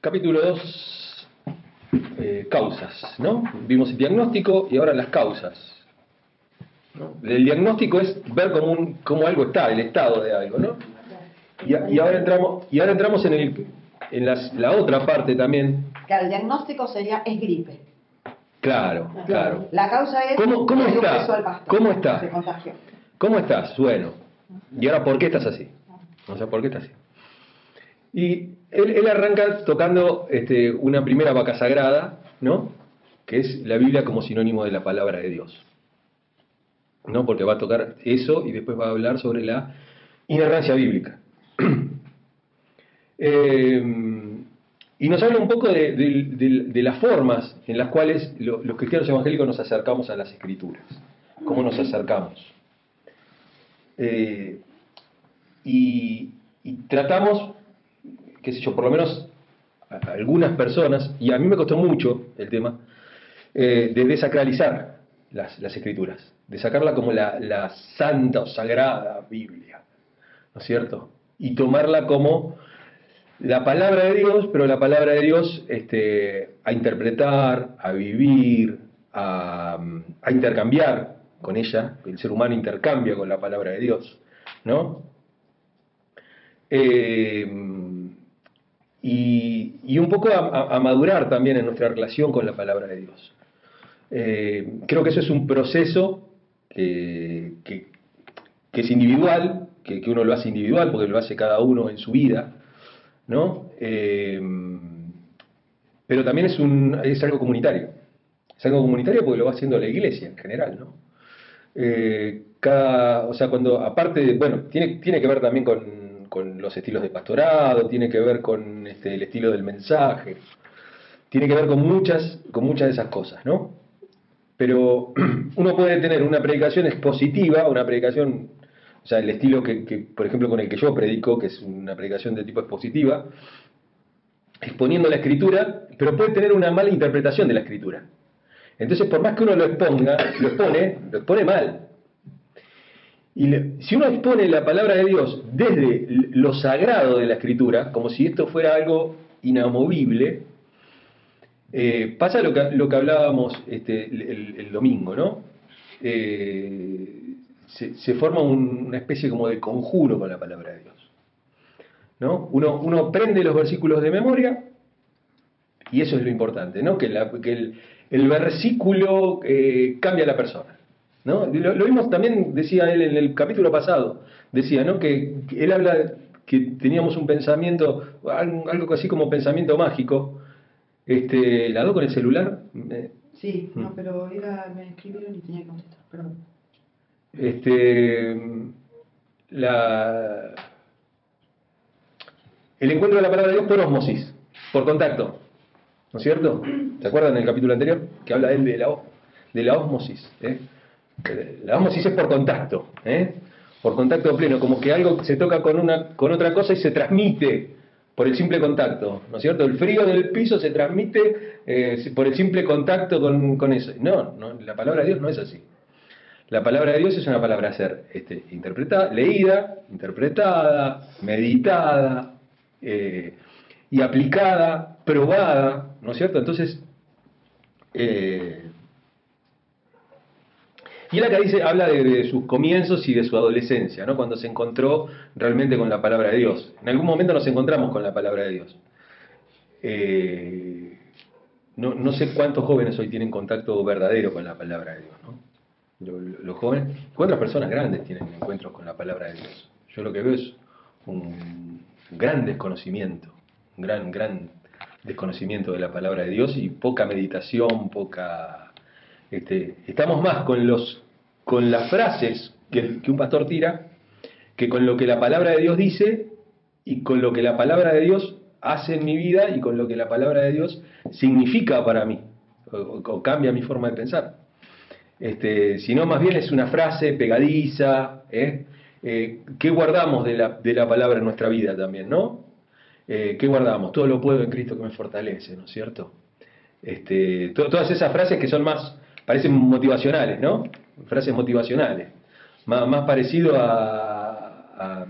Capítulo 2, eh, causas, ¿no? Vimos el diagnóstico y ahora las causas. El diagnóstico es ver cómo, un, cómo algo está, el estado de algo, ¿no? Y, y ahora entramos, y ahora entramos en, el, en las- la otra parte también. Claro, el diagnóstico sería es gripe. Claro, claro. La causa es ¿Cómo- cómo está? al pastor. ¿Cómo está? Se contagió. ¿Cómo estás? Bueno. ¿Y ahora por qué estás así? O sea, ¿por qué estás así? Y él, arranca tocando este, una primera vaca sagrada, ¿no? Que es la Biblia como sinónimo de la palabra de Dios. ¿No? Porque va a tocar eso y después va a hablar sobre la inerrancia bíblica. Eh, y nos habla un poco de, las formas en las cuales lo- los cristianos evangélicos nos acercamos a las escrituras. ¿Cómo nos acercamos? Eh, y tratamos, qué sé yo, por lo menos algunas personas, y a mí me costó mucho el tema, eh, de desacralizar las, las escrituras, de sacarla como la, la santa o sagrada Biblia, ¿no es cierto? Y tomarla como la palabra de Dios, pero la palabra de Dios este, a interpretar, a vivir, a, a intercambiar con ella, el ser humano intercambia con la palabra de Dios, ¿no? Eh, y, y un poco a, a- madurar también en nuestra relación con la palabra de Dios. Eh, creo que eso es un proceso que, que- es individual, que, que uno lo hace individual porque lo hace cada uno en su vida, ¿no? Eh, pero también es, un, es algo comunitario. Es algo comunitario porque lo va haciendo la iglesia en general, ¿no? Eh, cada, o sea, cuando, aparte bueno, tiene, tiene que ver también con, con los estilos de pastorado, tiene que ver con este, el estilo del mensaje, tiene que ver con muchas, con muchas de esas cosas, ¿no? Pero uno puede tener una predicación expositiva, una predicación, o sea, el estilo que, por ejemplo, con el que yo predico, que es una predicación de tipo expositiva, exponiendo la escritura, pero puede tener una mala interpretación de la escritura. Entonces, por más que uno lo exponga, lo expone, lo expone mal. Y le- si uno expone la palabra de Dios desde lo sagrado de la escritura, como si esto fuera algo inamovible, eh, pasa lo que, lo que hablábamos este, el, domingo, ¿no? Eh, se, forma un- una especie como de conjuro con la palabra de Dios. ¿no? Uno, uno prende los versículos de memoria y eso es lo importante, ¿no? que, el versículo eh, cambia a la persona. ¿No? Lo, lo vimos también, decía él en el capítulo pasado, decía ¿no? que, que él habla que teníamos un pensamiento, algo, así como pensamiento mágico. Este, ¿La do con el celular? Sí, Mm. no, pero era, me escribieron y tenía que contestar, perdón. Este, la, el encuentro de la palabra de Dios por osmosis, por contacto, ¿no es cierto? ¿Se acuerdan del capítulo anterior? Que habla él de la, de la osmosis. ¿eh? La osmosis es por contacto, ¿eh? por contacto pleno, como que algo se toca con, una, con otra cosa y se transmite por el simple contacto, ¿no es cierto? El frío del piso se transmite eh, por el simple contacto con, con eso. No, no, la palabra de Dios no es así. La palabra de Dios es una palabra a ser este, interpretada, leída, interpretada, meditada eh, y aplicada, probada, ¿no es cierto? Entonces, y él acá dice, habla de, sus comienzos y de su adolescencia, ¿no? Cuando se encontró realmente con la palabra de Dios. En algún momento nos encontramos con la palabra de Dios. Eh, no, sé cuántos jóvenes hoy tienen contacto verdadero con la palabra de Dios, ¿no? Lo- lo- Los jóvenes, cuántas personas grandes tienen encuentros con la palabra de Dios. Yo lo que veo es un gran desconocimiento, un gran, gran desconocimiento de la palabra de Dios y poca meditación, poca... Este, estamos más con, los, con las frases que, un pastor tira que con lo que la palabra de Dios dice y con lo que la palabra de Dios hace en mi vida y con lo que la palabra de Dios significa para mí o, cambia mi forma de pensar. Este, sino más bien es una frase pegadiza, ¿eh? Eh, ¿qué guardamos de la, de la palabra en nuestra vida también, no? Eh, ¿Qué guardamos? Todo lo puedo en Cristo que me fortalece, ¿no es cierto? Este, to- todas esas frases que son más, parecen motivacionales, ¿no? Frases motivacionales, más, parecido a, a,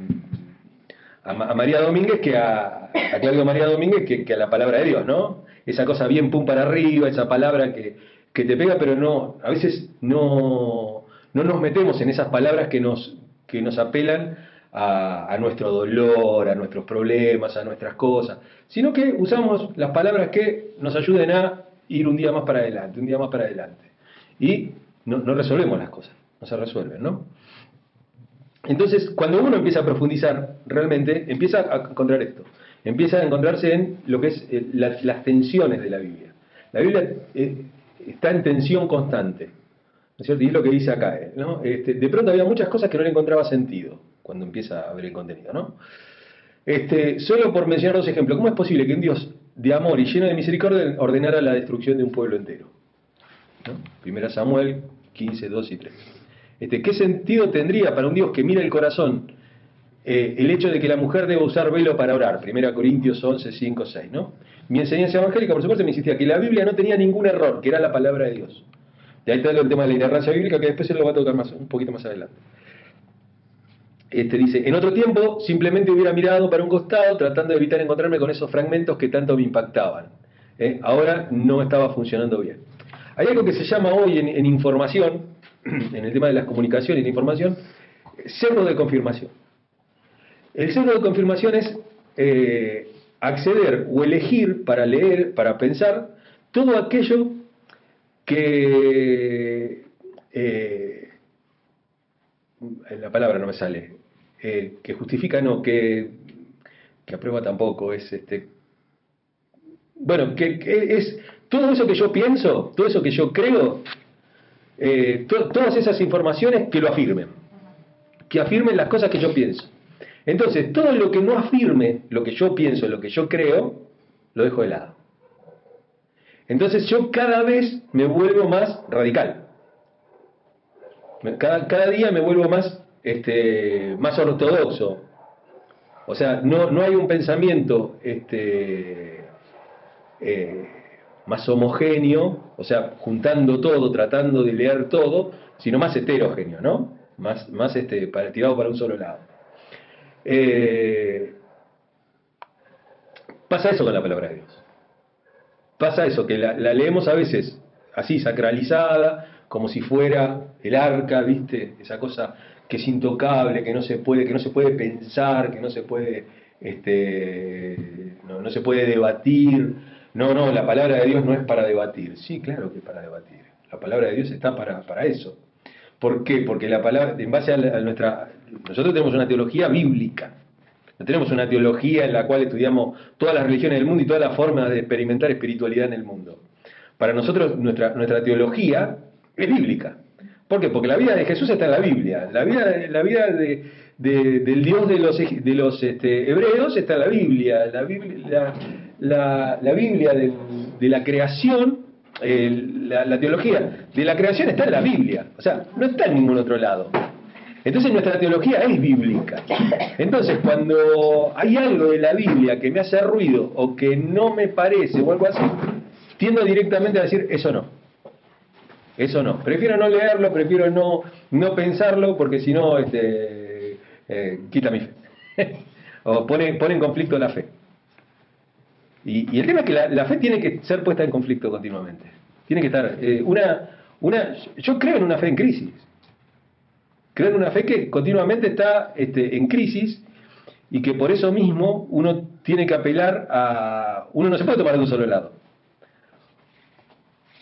a, María Domínguez que a, Claudio María Domínguez que, a la palabra de Dios, ¿no? Esa cosa bien pum para arriba, esa palabra que, que te pega, pero no, a veces no, no nos metemos en esas palabras que nos, que nos apelan a, nuestro dolor, a nuestros problemas, a nuestras cosas, sino que usamos las palabras que nos ayuden a ir un día más para adelante, un día más para adelante. Y no, resolvemos las cosas, no se resuelven, ¿no? Entonces, cuando uno empieza a profundizar, realmente empieza a encontrar esto. Empieza a encontrarse en lo que es eh, las, tensiones de la Biblia. La Biblia eh, está en tensión constante. ¿no es cierto? Y es lo que dice acá. Eh, ¿no? Este, de pronto había muchas cosas que no le encontraba sentido cuando empieza a ver el contenido. ¿no? Este, solo por mencionar dos ejemplos. ¿Cómo es posible que un Dios de amor y lleno de misericordia ordenara la destrucción de un pueblo entero? Primera Samuel 15, 2 y 3. Este, ¿Qué sentido tendría para un Dios que mira el corazón eh, el hecho de que la mujer debe usar velo para orar? 1 Corintios 11, 5, 6. ¿no? Mi enseñanza evangélica, por supuesto, me insistía que la Biblia no tenía ningún error, que era la palabra de Dios. Y ahí está el tema de la inerrancia bíblica, que después se lo va a tocar más, un poquito más adelante. Este dice, en otro tiempo simplemente hubiera mirado para un costado tratando de evitar encontrarme con esos fragmentos que tanto me impactaban. ¿eh? Ahora no estaba funcionando bien. Hay algo que se llama hoy en información, en el tema de las comunicaciones y información, cerro de confirmación. El cerro de confirmación es eh, acceder o elegir para leer, para pensar, todo aquello que... Eh, la palabra no me sale. Eh, que justifica, no, que, que aprueba tampoco, es este... Bueno, que es todo eso que yo pienso, todo eso que yo creo, eh, todas esas informaciones que lo afirmen, que afirmen las cosas que yo pienso. Entonces, todo lo que no afirme lo que yo pienso, lo que yo creo, lo dejo de lado. Entonces yo cada vez me vuelvo más radical. Cada, día me vuelvo más, este, más ortodoxo. O sea, no, no hay un pensamiento este, eh, más homogéneo, o sea, juntando todo, tratando de leer todo, sino más heterogéneo, ¿no? Más, más este, para, tirado para un solo lado. Eh, pasa eso con la palabra de Dios. Pasa eso, que la, leemos a veces así, sacralizada, como si fuera el arca, ¿viste? Esa cosa que es intocable, que no se puede, que no se puede pensar, que no se puede, este, no, no se puede debatir, no, no, la palabra de Dios no es para debatir. Sí, claro que es para debatir. La palabra de Dios está para, para eso. ¿Por qué? Porque la palabra, en base a, nuestra... Nosotros tenemos una teología bíblica. No tenemos una teología en la cual estudiamos todas las religiones del mundo y todas las formas de experimentar espiritualidad en el mundo. Para nosotros nuestra, nuestra teología es bíblica. ¿Por qué? Porque la vida de Jesús está en la Biblia. La vida, la vida de, del Dios de los, de los este, hebreos está en la Biblia. La Biblia, la Biblia de, la creación, la, teología de la creación está en la Biblia, o sea, no está en ningún otro lado. Entonces nuestra teología es bíblica. Entonces cuando hay algo de la Biblia que me hace ruido o que no me parece o algo así, tiendo directamente a decir, eso no. Eso no. Prefiero no leerlo, prefiero no, no pensarlo, porque si no, este, eh, quita mi fe. o pone, pone en conflicto la fe. Y, el tema es que la, fe tiene que ser puesta en conflicto continuamente. Tiene que estar. Eh, una, una, yo creo en una fe en crisis. Creo en una fe que continuamente está este, en crisis y que por eso mismo uno tiene que apelar a. Uno no se puede tomar de un solo lado.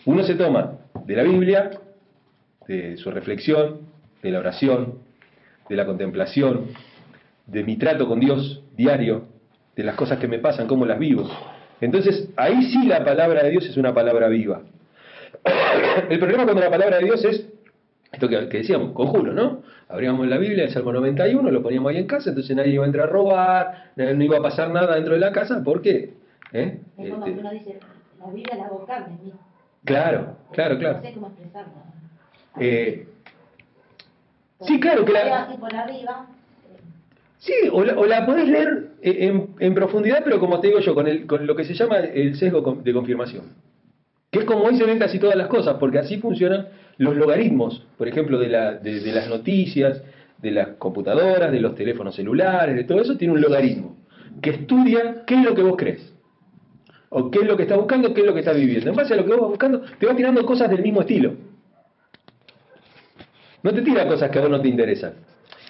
Uno se toma de la Biblia, de su reflexión, de la oración, de la contemplación, de mi trato con Dios diario, de las cosas que me pasan, cómo las vivo. Entonces, ahí sí la palabra de Dios es una palabra viva. El problema cuando la palabra de Dios es esto que, decíamos, conjuro, ¿no? Abríamos la Biblia, el Salmo 91, lo poníamos ahí en casa, entonces nadie iba a entrar a robar, no iba a pasar nada dentro de la casa, ¿por qué? ¿Eh? Es como este... uno dice, la Biblia la hago carne, Claro, claro, claro. No sé cómo expresarlo. Eh, sí, claro que la... Por arriba, Sí, o la, podés leer en, profundidad, pero como te digo yo, con, el, con lo que se llama el sesgo de confirmación. Que es como se ven casi todas las cosas, porque así funcionan los logaritmos, por ejemplo, de, la, de, las noticias, de las computadoras, de los teléfonos celulares, de todo eso, tiene un logaritmo que estudia qué es lo que vos crees. O qué es lo que estás buscando, qué es lo que estás viviendo. En base a lo que vos vas buscando, te va tirando cosas del mismo estilo. No te tira cosas que a vos no te interesan.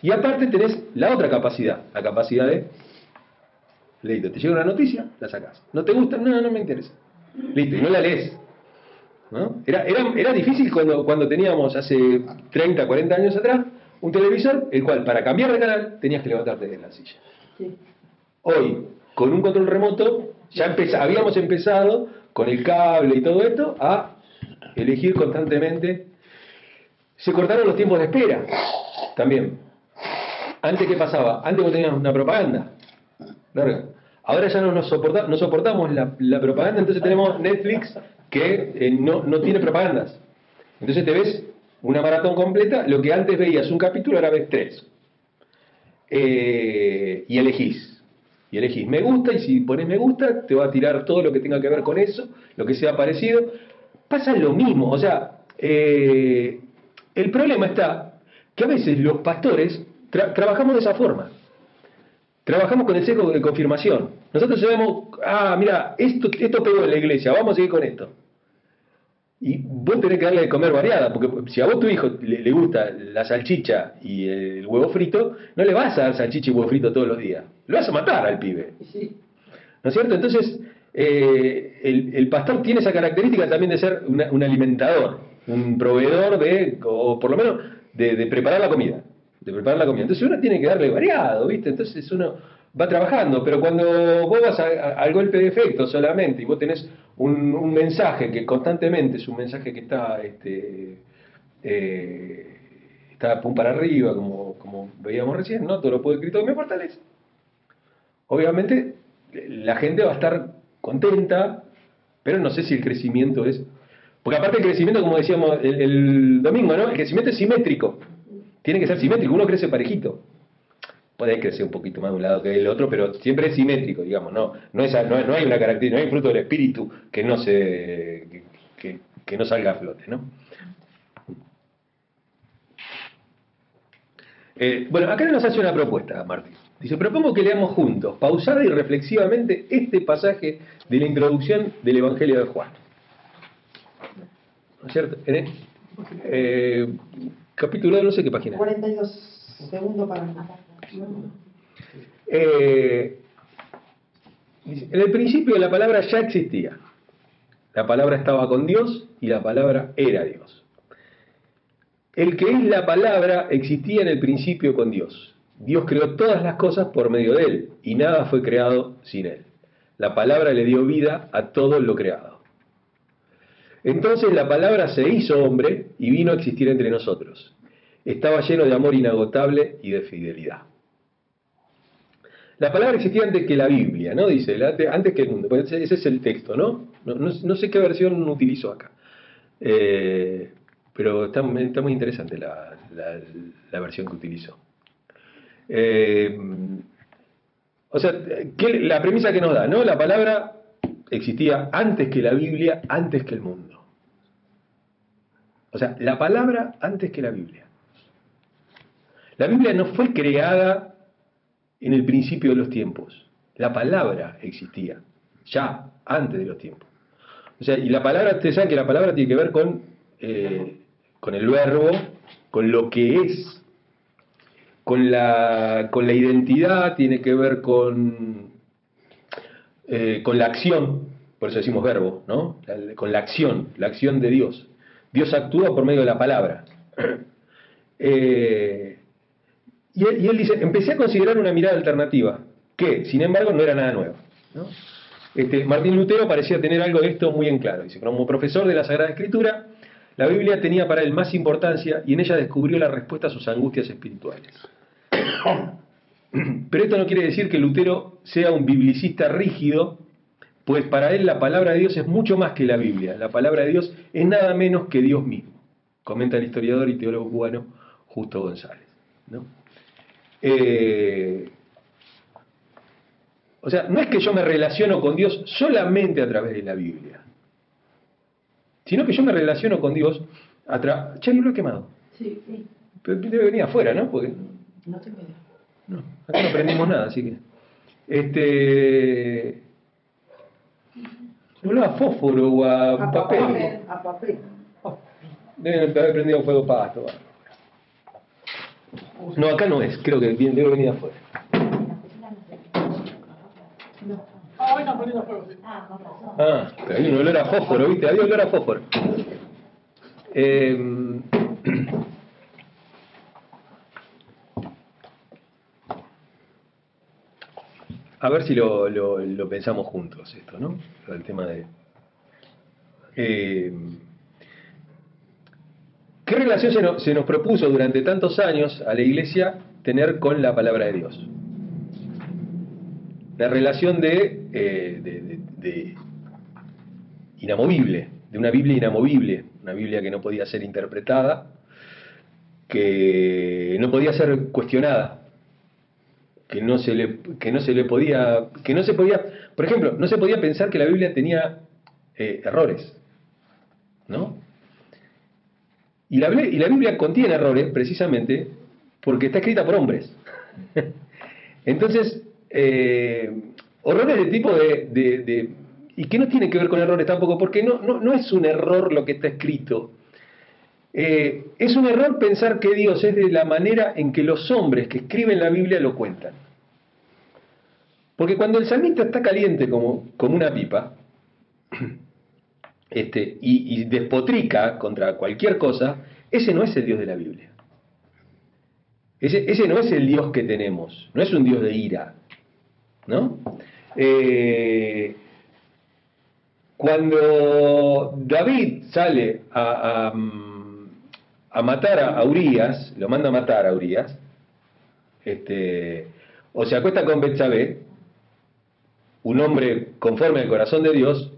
Y aparte tenés la otra capacidad, la capacidad de Listo, te llega una noticia, la sacás. ¿No te gusta? No, no me interesa. Listo, y no la lees. ¿No? Era, era, era difícil cuando, cuando teníamos hace 30, 40 años atrás un televisor, el cual para cambiar de canal tenías que levantarte de la silla. Hoy, con un control remoto, ya habíamos empezado con el cable y todo esto a elegir constantemente. Se cortaron los tiempos de espera también. Antes, ¿qué pasaba? Antes vos tenías una propaganda Ahora ya no nos no soportamos la, propaganda, entonces tenemos Netflix que eh, no, tiene propagandas. Entonces te ves una maratón completa, lo que antes veías un capítulo, ahora ves tres. Eh, y elegís. Y elegís me gusta, y si pones me gusta, te va a tirar todo lo que tenga que ver con eso, lo que sea parecido. Pasa lo mismo, o sea, eh, el problema está que a veces los pastores trabajamos de esa forma. Trabajamos con el sesgo de confirmación. Nosotros sabemos, ah, mira, esto, esto pegó en la iglesia, vamos a seguir con esto. Y vos tenés que darle de comer variada, porque si a vos tu hijo le, gusta la salchicha y el huevo frito, no le vas a dar salchicha y huevo frito todos los días. Lo vas a matar al pibe. ¿No es cierto? Entonces, eh, el, pastor tiene esa característica también de ser un alimentador, un proveedor de, o por lo menos, de preparar la comida de preparar la comida. Entonces uno tiene que darle variado, ¿viste? Entonces uno va trabajando, pero cuando vos vas al golpe de efecto solamente y vos tenés un, mensaje que constantemente es un mensaje que está, este, eh, está pum para arriba, como, como veíamos recién, ¿no? Todo lo puedo escrito me fortalece. Obviamente la gente va a estar contenta, pero no sé si el crecimiento es... Porque aparte el crecimiento, como decíamos el domingo, ¿no? El crecimiento es simétrico. Tiene que ser simétrico, uno crece parejito. Puede crecer un poquito más de un lado que del otro, pero siempre es simétrico, digamos, no, no, es, no, hay una característica, no hay fruto del espíritu que no se que, no salga a flote, ¿no? Eh, bueno, acá nos hace una propuesta, Martín. Dice, propongo que leamos juntos, pausada y reflexivamente, este pasaje de la introducción del Evangelio de Juan. ¿No es cierto? Eh, Capítulo, no sé qué página. 42, segundo párrafo. Eh, en el principio la palabra ya existía. La palabra estaba con Dios y la palabra era Dios. El que es la palabra existía en el principio con Dios. Dios creó todas las cosas por medio de él y nada fue creado sin él. La palabra le dio vida a todo lo creado. Entonces la palabra se hizo hombre y vino a existir entre nosotros. Estaba lleno de amor inagotable y de fidelidad. La palabra existía antes que la Biblia, ¿no? Dice, antes que el mundo. Pues ese es el texto, ¿no? No, sé qué versión utilizó acá. Eh, pero está, muy interesante la, versión que utilizó. Eh, o sea, la premisa que nos da, ¿no? La palabra existía antes que la Biblia, antes que el mundo. O sea, la palabra antes que la Biblia. La Biblia no fue creada en el principio de los tiempos. La palabra existía ya antes de los tiempos. O sea, y la palabra, ustedes saben que la palabra tiene que ver con, eh, con el verbo, con lo que es, con la, con la identidad, tiene que ver con, eh, con la acción, por eso decimos verbo, ¿no? con la acción, la acción de Dios. Dios actúa por medio de la palabra. Eh, y, él, dice, empecé a considerar una mirada alternativa, que, sin embargo, no era nada nuevo. Este, Martín Lutero parecía tener algo de esto muy en claro. Dice, como profesor de la Sagrada Escritura, la Biblia tenía para él más importancia y en ella descubrió la respuesta a sus angustias espirituales. Pero esto no quiere decir que Lutero sea un biblicista rígido pues para él la palabra de Dios es mucho más que la Biblia. La palabra de Dios es nada menos que Dios mismo, comenta el historiador y teólogo cubano Justo González. Eh, o sea, no es que yo me relaciono con Dios solamente a través de la Biblia, sino que yo me relaciono con Dios a través... ¿Charlie lo ha quemado? Sí, sí. Pero debe venir afuera, ¿no? Porque No idea. No, acá no aprendimos nada, así que. Este. No a fósforo o a, A papel. papel. A papel. Deben haber prendido fuego pasto. No, acá no es, creo que bien, debe venir afuera. Ah, hoy están poniendo fuego. Ah. Ah, pero hay un olor a fósforo, ¿viste? Había olor a fósforo. Eh, a ver si lo, lo- pensamos juntos esto, ¿no? El tema de... Eh, ¿Qué relación se nos, se nos propuso durante tantos años a la iglesia tener con la palabra de Dios? La relación de, eh, de- de inamovible, de una Biblia inamovible, una Biblia que no podía ser interpretada, que no podía ser cuestionada, que no se le, que no se le podía, que no se podía, por ejemplo, no se podía pensar que la Biblia tenía eh, errores, ¿no? Y la, y la Biblia contiene errores precisamente porque está escrita por hombres. Entonces, eh, horrores de tipo de, de- Y que no tiene que ver con errores tampoco, porque no, no, no es un error lo que está escrito. Eh, es un error pensar que Dios es de la manera en que los hombres que escriben la Biblia lo cuentan. Porque cuando el salmista está caliente como, una pipa, este, y, despotrica contra cualquier cosa, ese no es el Dios de la Biblia. Ese, no es el Dios que tenemos, no es un Dios de ira. ¿no? Eh, cuando David sale a, a matar a Urias, lo manda a matar a Urias, este, o se acuesta con Betsabé, un hombre conforme al corazón de Dios,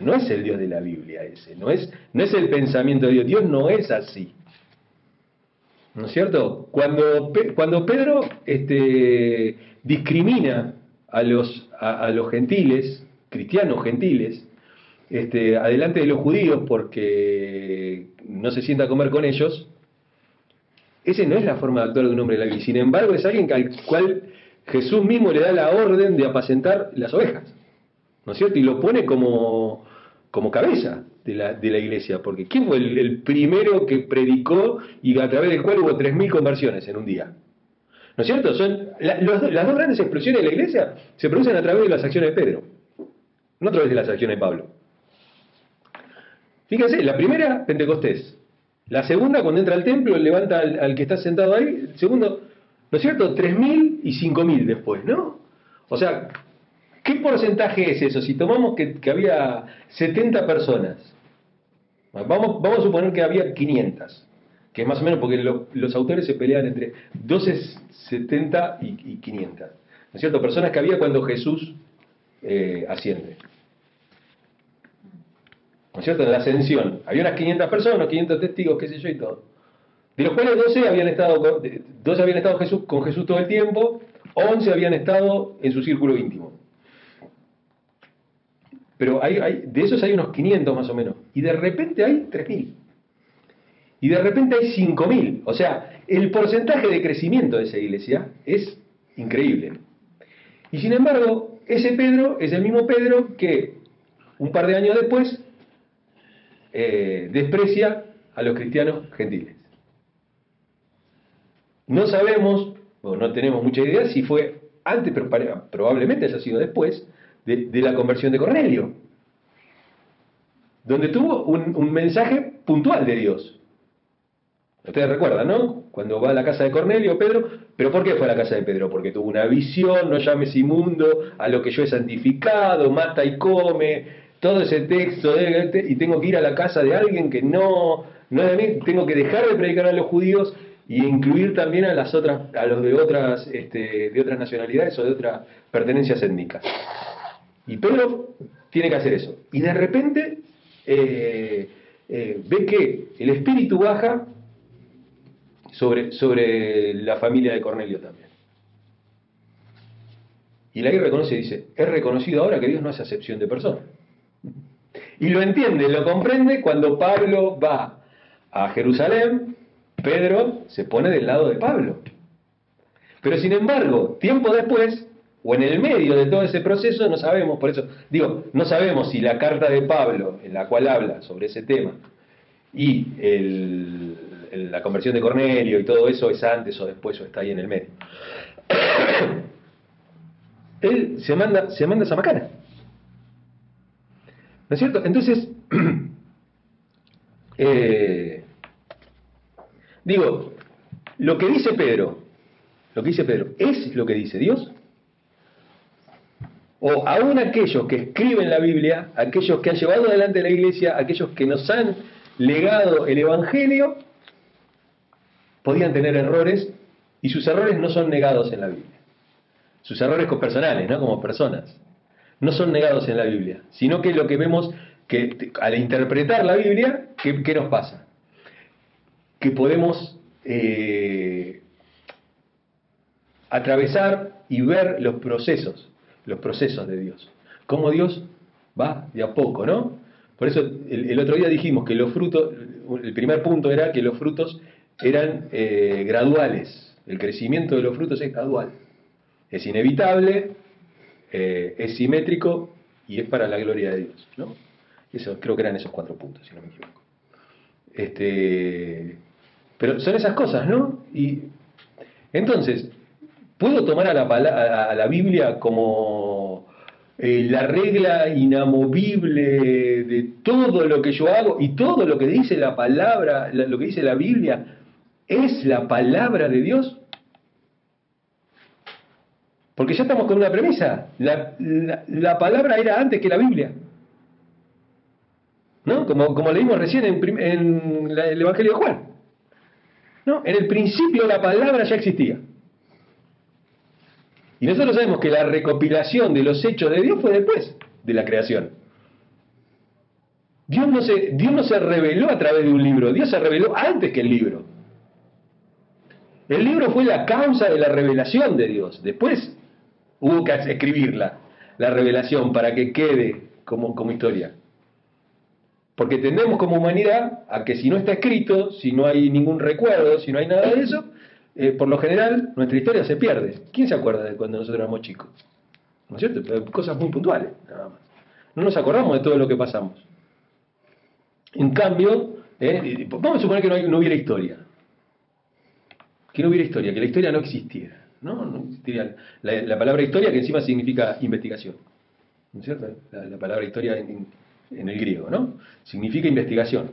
no es el Dios de la Biblia ese, no es, no es el pensamiento de Dios, Dios no es así. ¿No es cierto? Cuando, cuando Pedro este, discrimina a los, a los gentiles, cristianos gentiles, este, adelante de los judíos porque no se sienta a comer con ellos, ese no es la forma de actuar de un hombre de la Biblia. Sin embargo, es alguien al cual Jesús mismo le da la orden de apacentar las ovejas. ¿No es cierto? Y lo pone como, como cabeza de la, de la iglesia. Porque ¿quién fue el, primero que predicó y a través del cual hubo 3.000 conversiones en un día? ¿No es cierto? Son, las dos grandes explosiones de la iglesia se producen a través de las acciones de Pedro, no a través de las acciones de Pablo. Fíjense, la primera, Pentecostés. La segunda, cuando entra al templo, levanta al, que está sentado ahí. Segundo, ¿no es cierto? 3.000 y 5.000 después, ¿no? O sea, ¿qué porcentaje es eso? Si tomamos que, había 70 personas, vamos, vamos a suponer que había 500, que es más o menos porque lo- los autores se pelean entre 12, 70 y, y 500, ¿no es cierto? Personas que había cuando Jesús eh, asciende. ¿No es cierto? En la ascensión. Había unas 500 personas, unos 500 testigos, qué sé yo y todo. De los cuales 12 habían estado con, de- 12 habían estado Jesús, con Jesús todo el tiempo, 11 habían estado en su círculo íntimo. Pero hay- de esos hay unos 500 más o menos. Y de repente hay 3.000. Y de repente hay 5.000. O sea, el porcentaje de crecimiento de esa iglesia es increíble. Y sin embargo, ese Pedro es el mismo Pedro que un par de años después eh, desprecia a los cristianos gentiles. No sabemos, o no tenemos mucha idea si fue antes, pero probablemente haya sido después, de, de la conversión de Cornelio, donde tuvo un, un mensaje puntual de Dios. Ustedes recuerdan, ¿no? Cuando va a la casa de Cornelio, Pedro, pero ¿por qué fue a la casa de Pedro? Porque tuvo una visión, no llames inmundo a lo que yo he santificado, mata y come, todo ese texto, y tengo que ir a la casa de alguien que no, no de mí, tengo que dejar de predicar a los judíos y incluir también a las otras, a los de otras, este, de otras nacionalidades o de otras pertenencias étnicas. Y Pedro tiene que hacer eso. Y de repente eh, eh, ve que el espíritu baja sobre, sobre la familia de Cornelio también. Y la ahí reconoce dice, es reconocido ahora que Dios no hace acepción de personas. Y lo entiende, lo comprende cuando Pablo va a Jerusalén, Pedro se pone del lado de Pablo. Pero sin embargo, tiempo después, o en el medio de todo ese proceso, no sabemos, por eso digo, no sabemos si la carta de Pablo, en la cual habla sobre ese tema, y la conversión de Cornelio y todo eso es antes o después o está ahí en el medio. Él se manda, se manda esa macana. ¿No es cierto? Entonces, eh, digo, lo que dice Pedro, lo que dice Pedro, ¿es lo que dice Dios? O aún aquellos que escriben la Biblia, aquellos que han llevado adelante la iglesia, aquellos que nos han legado el Evangelio, podían tener errores y sus errores no son negados en la Biblia. Sus errores personales, ¿no? Como personas. No son negados en la Biblia, sino que lo que vemos que al interpretar la Biblia, ¿qué, nos pasa? Que podemos eh, atravesar y ver los procesos, los procesos de Dios. Cómo Dios va de a poco, ¿no? Por eso el, otro día dijimos que los frutos, el primer punto era que los frutos eran eh, graduales. El crecimiento de los frutos es gradual. Es inevitable, eh, es simétrico y es para la gloria de Dios. ¿no? Eso, creo que eran esos cuatro puntos, si no me equivoco. Este, pero son esas cosas, ¿no? Y entonces, ¿puedo tomar a la, a la Biblia como eh, la regla inamovible de todo lo que yo hago y todo lo que dice la palabra, lo que dice la Biblia, es la palabra de Dios? Porque ya estamos con una premisa. La, palabra era antes que la Biblia. ¿No? Como, como leímos recién en, el Evangelio de Juan. ¿No? En el principio la palabra ya existía. Y nosotros sabemos que la recopilación de los hechos de Dios fue después de la creación. Dios no, se, Dios no se reveló a través de un libro, Dios se reveló antes que el libro. El libro fue la causa de la revelación de Dios. Después hubo que escribirla, la revelación, para que quede como, historia. Porque tendemos como humanidad a que si no está escrito, si no hay ningún recuerdo, si no hay nada de eso, eh, por lo general nuestra historia se pierde. ¿Quién se acuerda de cuando nosotros éramos chicos? ¿No es cierto? Cosas muy puntuales, nada más. No nos acordamos de todo lo que pasamos. En cambio, eh, vamos a suponer que no, hubiera historia. Que no hubiera historia, que la historia no existiera. ¿No? no existiría. La, palabra historia que encima significa investigación. ¿No es cierto? La, palabra historia en, en el griego, ¿no? Significa investigación.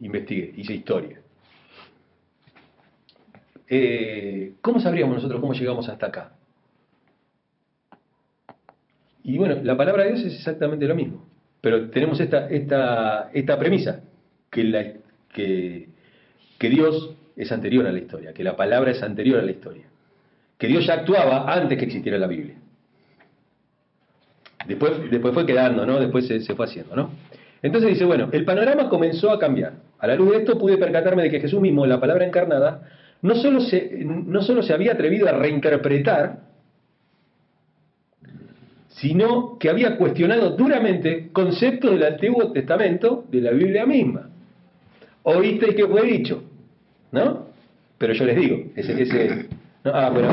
Investigué, hice historia. Eh, ¿cómo sabríamos nosotros cómo llegamos hasta acá? Y bueno, la palabra de Dios es exactamente lo mismo, pero tenemos esta, esta, esta premisa, que, la, que, que Dios es anterior a la historia, que la palabra es anterior a la historia, que Dios ya actuaba antes que existiera la Biblia. Después, después fue quedando, ¿no? Después se, se, fue haciendo, ¿no? Entonces dice, bueno, el panorama comenzó a cambiar. A la luz de esto pude percatarme de que Jesús mismo, la palabra encarnada, no solo se, no solo se había atrevido a reinterpretar, sino que había cuestionado duramente conceptos del Antiguo Testamento, de la Biblia misma. Oíste que fue dicho, ¿no? Pero yo les digo, ese ah, bueno,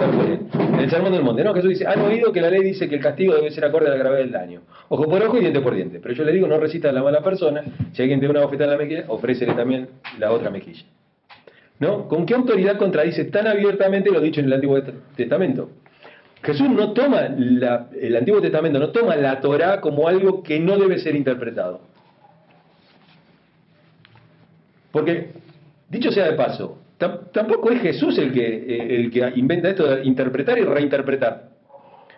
en el Sermón del Monte, ¿no? Jesús dice, han oído que la ley dice que el castigo debe ser acorde a la gravedad del daño. Ojo por ojo y diente por diente. Pero yo les digo, no resista a la mala persona. Si alguien te da una bofetada en la mejilla, ofrécele también la otra mejilla. ¿No? ¿Con qué autoridad contradice tan abiertamente lo dicho en el Antiguo Testamento? Jesús no toma el Antiguo Testamento, no toma la Torah como algo que no debe ser interpretado. Porque, dicho sea de paso, tampoco es Jesús el que, eh, el que inventa esto de interpretar y reinterpretar.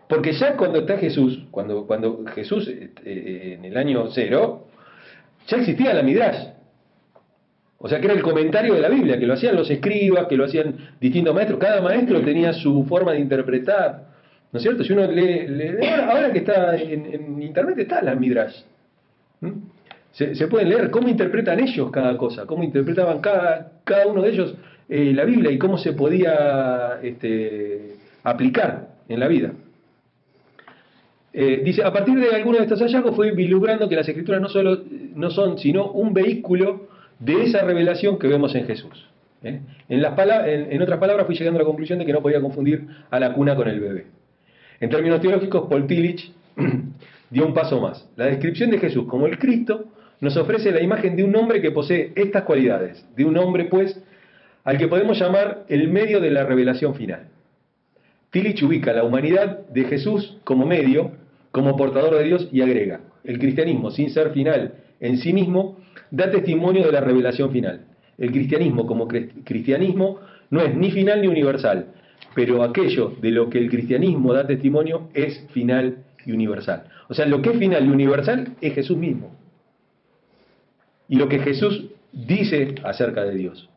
Porque ya cuando está Jesús, cuando, cuando Jesús eh, eh, en el año cero, ya existía la Midrash. O sea, que era el comentario de la Biblia, que lo hacían los escribas, que lo hacían distintos maestros. Cada maestro tenía su forma de interpretar. ¿No es cierto? Si uno lee, ahora, que está en, internet está la Midrash. Se, se, pueden leer cómo interpretan ellos cada cosa, cómo interpretaban cada, cada uno de ellos eh, la Biblia y cómo se podía este, aplicar en la vida. Eh, dice, a partir de algunos de estos hallazgos fue vislumbrando que las escrituras no solo no son sino un vehículo de esa revelación que vemos en Jesús. ¿eh? En, las en, en otras palabras, fui llegando a la conclusión de que no podía confundir a la cuna con el bebé. En términos teológicos, Paul Tillich dio un paso más. La descripción de Jesús como el Cristo nos ofrece la imagen de un hombre que posee estas cualidades, de un hombre, pues, al que podemos llamar el medio de la revelación final. Tillich ubica la humanidad de Jesús como medio, como portador de Dios y agrega, el cristianismo, sin ser final en sí mismo, da testimonio de la revelación final. El cristianismo como cristianismo no es ni final ni universal, pero aquello de lo que el cristianismo da testimonio es final y universal. O sea, lo que es final y universal es Jesús mismo. Y lo que Jesús dice acerca de Dios.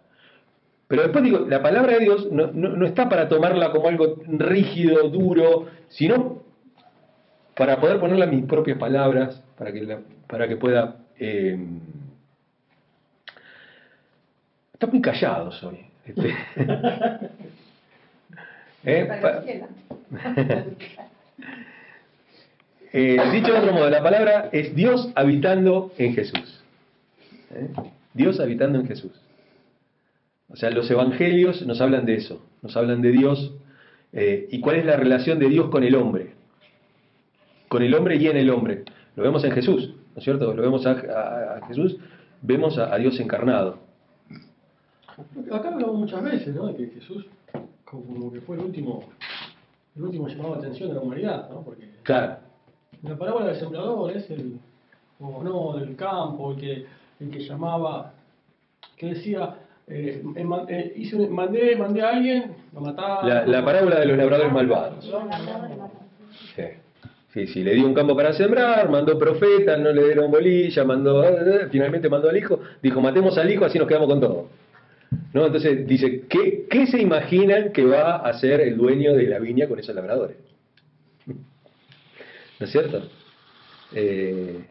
Pero después digo, la palabra de Dios no, está para tomarla como algo rígido, duro, sino para poder ponerla en mis propias palabras, para que, para que pueda... Eh, está muy callados hoy. Este. ¿Eh? Eh, dicho de otro modo, la palabra es Dios habitando en Jesús. ¿Eh? Dios habitando en Jesús. O sea, los evangelios nos hablan de eso, nos hablan de Dios y cuál es la relación de Dios con el hombre. Con el hombre y en el hombre. Lo vemos en Jesús, ¿no es cierto? Lo vemos a, Jesús, vemos a, Dios encarnado. Acá hablamos muchas veces, ¿no? De que Jesús como que fue el último, el último llamado de atención de la humanidad, ¿no? Porque claro. la parábola del sembrador es el, o no, del campo, el que, el que llamaba, que decía, eh, eh, hice mandé, mandé a alguien, lo mataba. La, la parábola de los labradores malvados. Sí. Sí, sí, le dio un campo para sembrar, mandó profetas, no le dieron bolilla, mandó, eh, finalmente mandó al hijo, dijo, matemos al hijo, así nos quedamos con todo. ¿No? Entonces dice, ¿qué, ¿qué, se imaginan que va a hacer el dueño de la viña con esos labradores? ¿No es cierto? Eh,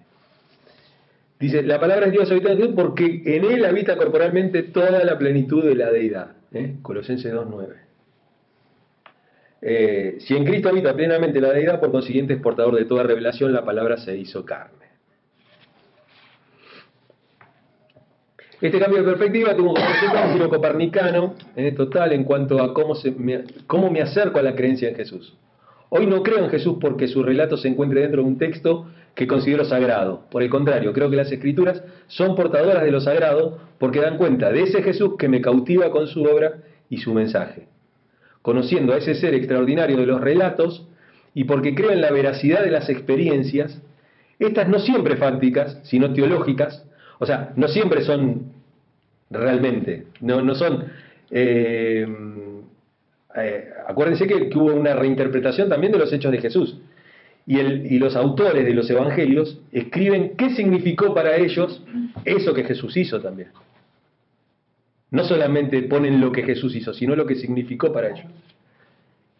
dice, la palabra es Dios habitando en porque en él habita corporalmente toda la plenitud de la deidad. ¿eh? Colosenses 2.9. Eh, si en Cristo habita plenamente la deidad, por consiguiente es portador de toda revelación, la palabra se hizo carne. Este cambio de perspectiva tuvo un giro copernicano eh, total en cuanto a cómo, me, cómo me acerco a la creencia en Jesús. Hoy no creo en Jesús porque su relato se encuentre dentro de un texto que considero sagrado. Por el contrario, creo que las escrituras son portadoras de lo sagrado porque dan cuenta de ese Jesús que me cautiva con su obra y su mensaje. Conociendo a ese ser extraordinario de los relatos y porque creo en la veracidad de las experiencias, estas no siempre fácticas, sino teológicas, o sea, no siempre son realmente, no, no son... Eh, eh, acuérdense que, hubo una reinterpretación también de los hechos de Jesús. Y, los autores de los evangelios escriben qué significó para ellos eso que Jesús hizo también. No solamente ponen lo que Jesús hizo, sino lo que significó para ellos.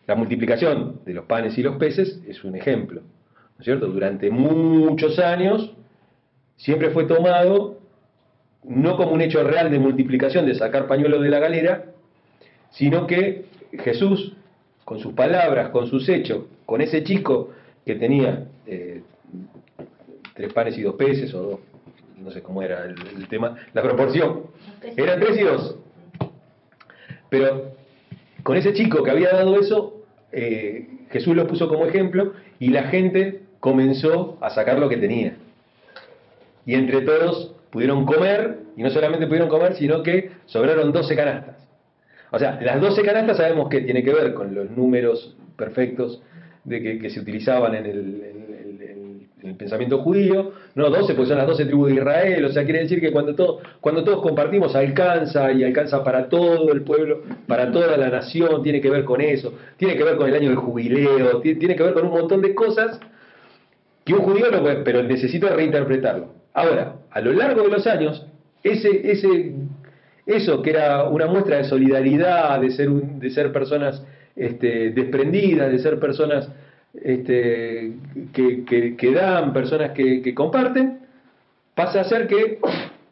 La multiplicación de los panes y los peces es un ejemplo. ¿No es cierto? Durante muchos años siempre fue tomado no como un hecho real de multiplicación, de sacar pañuelos de la galera, sino que Jesús, con sus palabras, con sus hechos, con ese chico que tenía eh, tres panes y dos peces, o dos, no sé cómo era el, tema, la proporción, eran tres y dos. Pero con ese chico que había dado eso, eh, Jesús lo puso como ejemplo y la gente comenzó a sacar lo que tenía y entre todos pudieron comer, y no solamente pudieron comer, sino que sobraron 12 canastas. O sea, las 12 canastas sabemos que tiene que ver con los números perfectos de que, se utilizaban en el, pensamiento judío, no 12, porque son las 12 tribus de Israel, o sea, quiere decir que cuando, todo, cuando todos compartimos alcanza y alcanza para todo el pueblo, para toda la nación, tiene que ver con eso, tiene que ver con el año del jubileo, tiene que ver con un montón de cosas que un judío no puede, pero necesita reinterpretarlo. Ahora, a lo largo de los años, ese, ese, eso que era una muestra de solidaridad, de ser, de ser personas este, desprendidas, de ser personas este, que, dan, personas que, comparten, pasa a ser que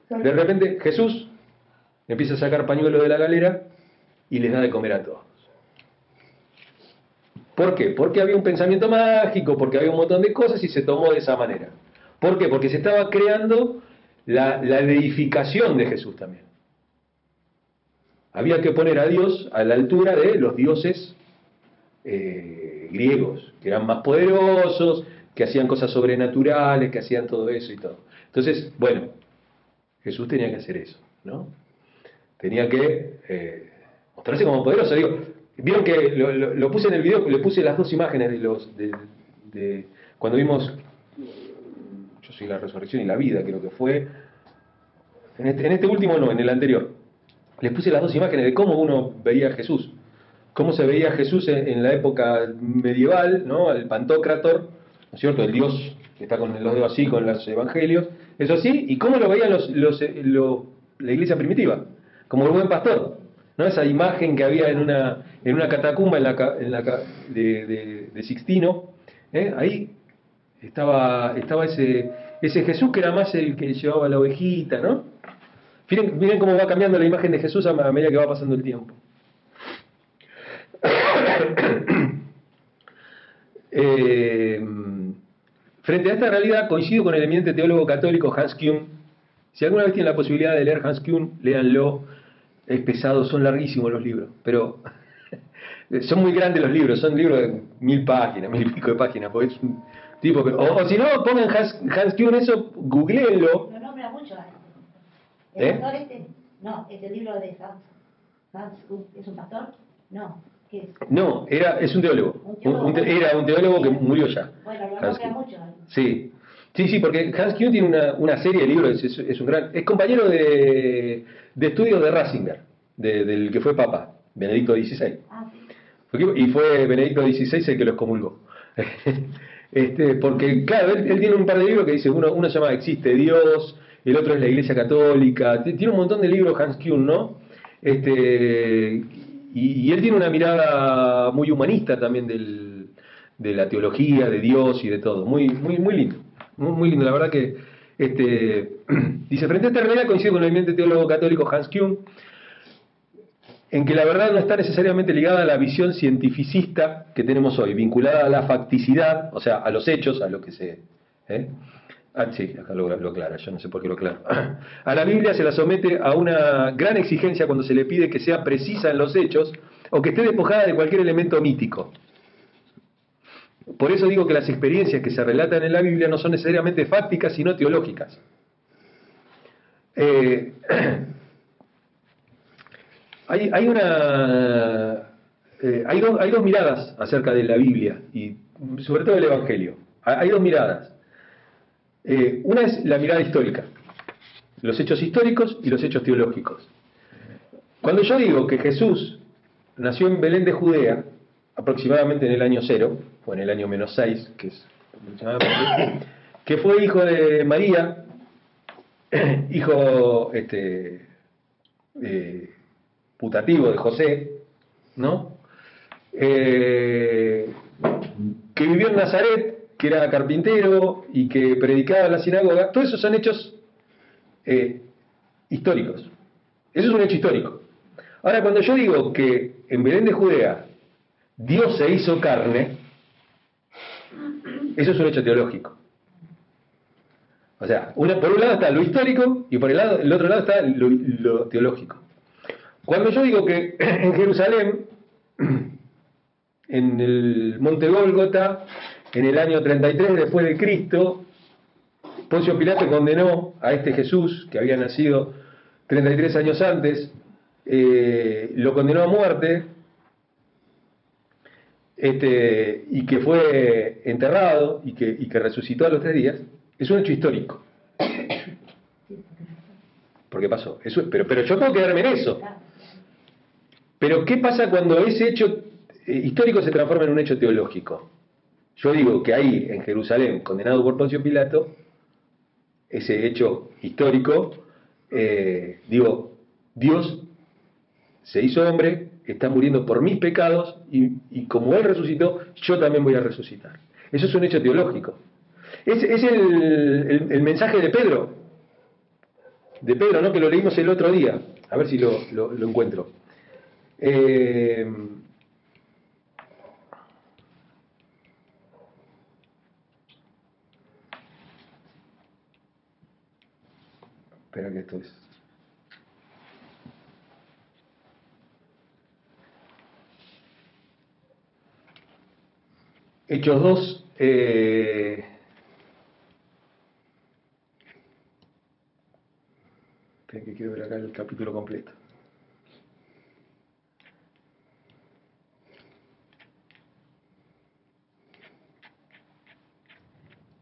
de repente Jesús empieza a sacar pañuelo de la galera y les da de comer a todos. ¿Por qué? Porque había un pensamiento mágico, porque había un montón de cosas y se tomó de esa manera. ¿Por qué? Porque se estaba creando la, edificación de Jesús también. Había que poner a Dios a la altura de los dioses eh, griegos, que eran más poderosos, que hacían cosas sobrenaturales, que hacían todo eso y todo. Entonces, bueno, Jesús tenía que hacer eso, ¿no? Tenía que eh, mostrarse como poderoso. Vieron que lo, puse en el video, le puse las dos imágenes de los de, cuando vimos yo soy la resurrección y la vida, creo que fue. En este, en este último no, en el anterior. Les puse las dos imágenes de cómo uno veía a Jesús. Cómo se veía a Jesús en, la época medieval, ¿no? El Pantocrator, ¿no cierto? El Dios que está con los dedos así, con los evangelios, eso así, y cómo lo veía los, los, la iglesia primitiva, como el buen pastor, ¿no? Esa imagen que había en una, en una catacumba en la, en la de, de, Sixtino, ¿eh? ahí estaba, estaba ese, ese Jesús que era más el que llevaba la ovejita, ¿no? Miren, cómo va cambiando la imagen de Jesús a medida que va pasando el tiempo. Eh, frente a esta realidad coincido con el eminente teólogo católico Hans Kuhn. Si alguna vez tienen la posibilidad de leer Hans Kuhn, léanlo. Es pesado, son larguísimos los libros, pero son muy grandes los libros, son libros de mil páginas, mil pico de páginas, o, si no, pongan Hans, Hans Kuhn eso, googleenlo. Lo nombra mucho ¿El ¿Eh? pastor este? No, es el libro de Hans, ¿es un pastor? No. ¿Qué es? No, era, es un teólogo. era un teólogo que murió ya. Bueno, lo nombra mucho. Sí. Sí, sí, porque Hans Kuhn tiene una, una serie de libros, es, es, un gran, es compañero de, de estudios de Ratzinger, de, del que fue papa, Benedicto XVI. Ah, y fue Benedicto XVI el que lo excomulgó. este, porque, claro, él, tiene un par de libros que dice, uno, uno se llama Existe Dios, el otro es la Iglesia Católica, tiene un montón de libros Hans Kuhn, ¿no? Este, y, él tiene una mirada muy humanista también de la teología, de Dios y de todo, muy, muy, muy lindo, muy, lindo, la verdad que este, dice, frente a esta realidad coincido con el eminente teólogo católico Hans Kuhn, en que la verdad no está necesariamente ligada a la visión cientificista que tenemos hoy, vinculada a la facticidad, o sea, a los hechos, a lo que se... ¿eh? Ah, sí, acá lo, lo aclara, yo no sé por qué lo aclaro. A la Biblia se la somete a una gran exigencia cuando se le pide que sea precisa en los hechos o que esté despojada de cualquier elemento mítico. Por eso digo que las experiencias que se relatan en la Biblia no son necesariamente fácticas, sino teológicas. Eh, Hay, hay una. Eh, hay, hay, dos miradas acerca de la Biblia y sobre todo del Evangelio. Hay dos miradas. Eh, una es la mirada histórica, los hechos históricos y los hechos teológicos. Cuando yo digo que Jesús nació en Belén de Judea, aproximadamente en el año cero, o en el año menos seis, que es que fue hijo de María, hijo este, eh, putativo de José, ¿no? Eh, que vivió en Nazaret, que era carpintero y que predicaba en la sinagoga, todos esos son hechos eh, históricos. Eso es un hecho histórico. Ahora, cuando yo digo que en Belén de Judea Dios se hizo carne, eso es un hecho teológico. O sea, por un lado está lo histórico y por el, lado, el otro lado está lo teológico. Cuando yo digo que en Jerusalén, en el monte Gólgota, en el año 33 después de Cristo, Poncio Pilato condenó a este Jesús que había nacido 33 años antes, eh, lo condenó a muerte este, y que fue enterrado y que, resucitó a los tres días, es un hecho histórico. Porque pasó. Eso, pero, pero yo tengo que darme en eso. Pero ¿qué pasa cuando ese hecho eh, histórico se transforma en un hecho teológico? Yo digo que ahí, en Jerusalén, condenado por Poncio Pilato, ese hecho histórico, eh, digo, Dios se hizo hombre, está muriendo por mis pecados y, como Él resucitó, yo también voy a resucitar. Eso es un hecho teológico. Es, es el, mensaje de Pedro, de Pedro, ¿no? que lo leímos el otro día. A ver si lo encuentro. Eh, Espera que esto es. Hechos 2. Eh... Que quiero ver acá el capítulo completo.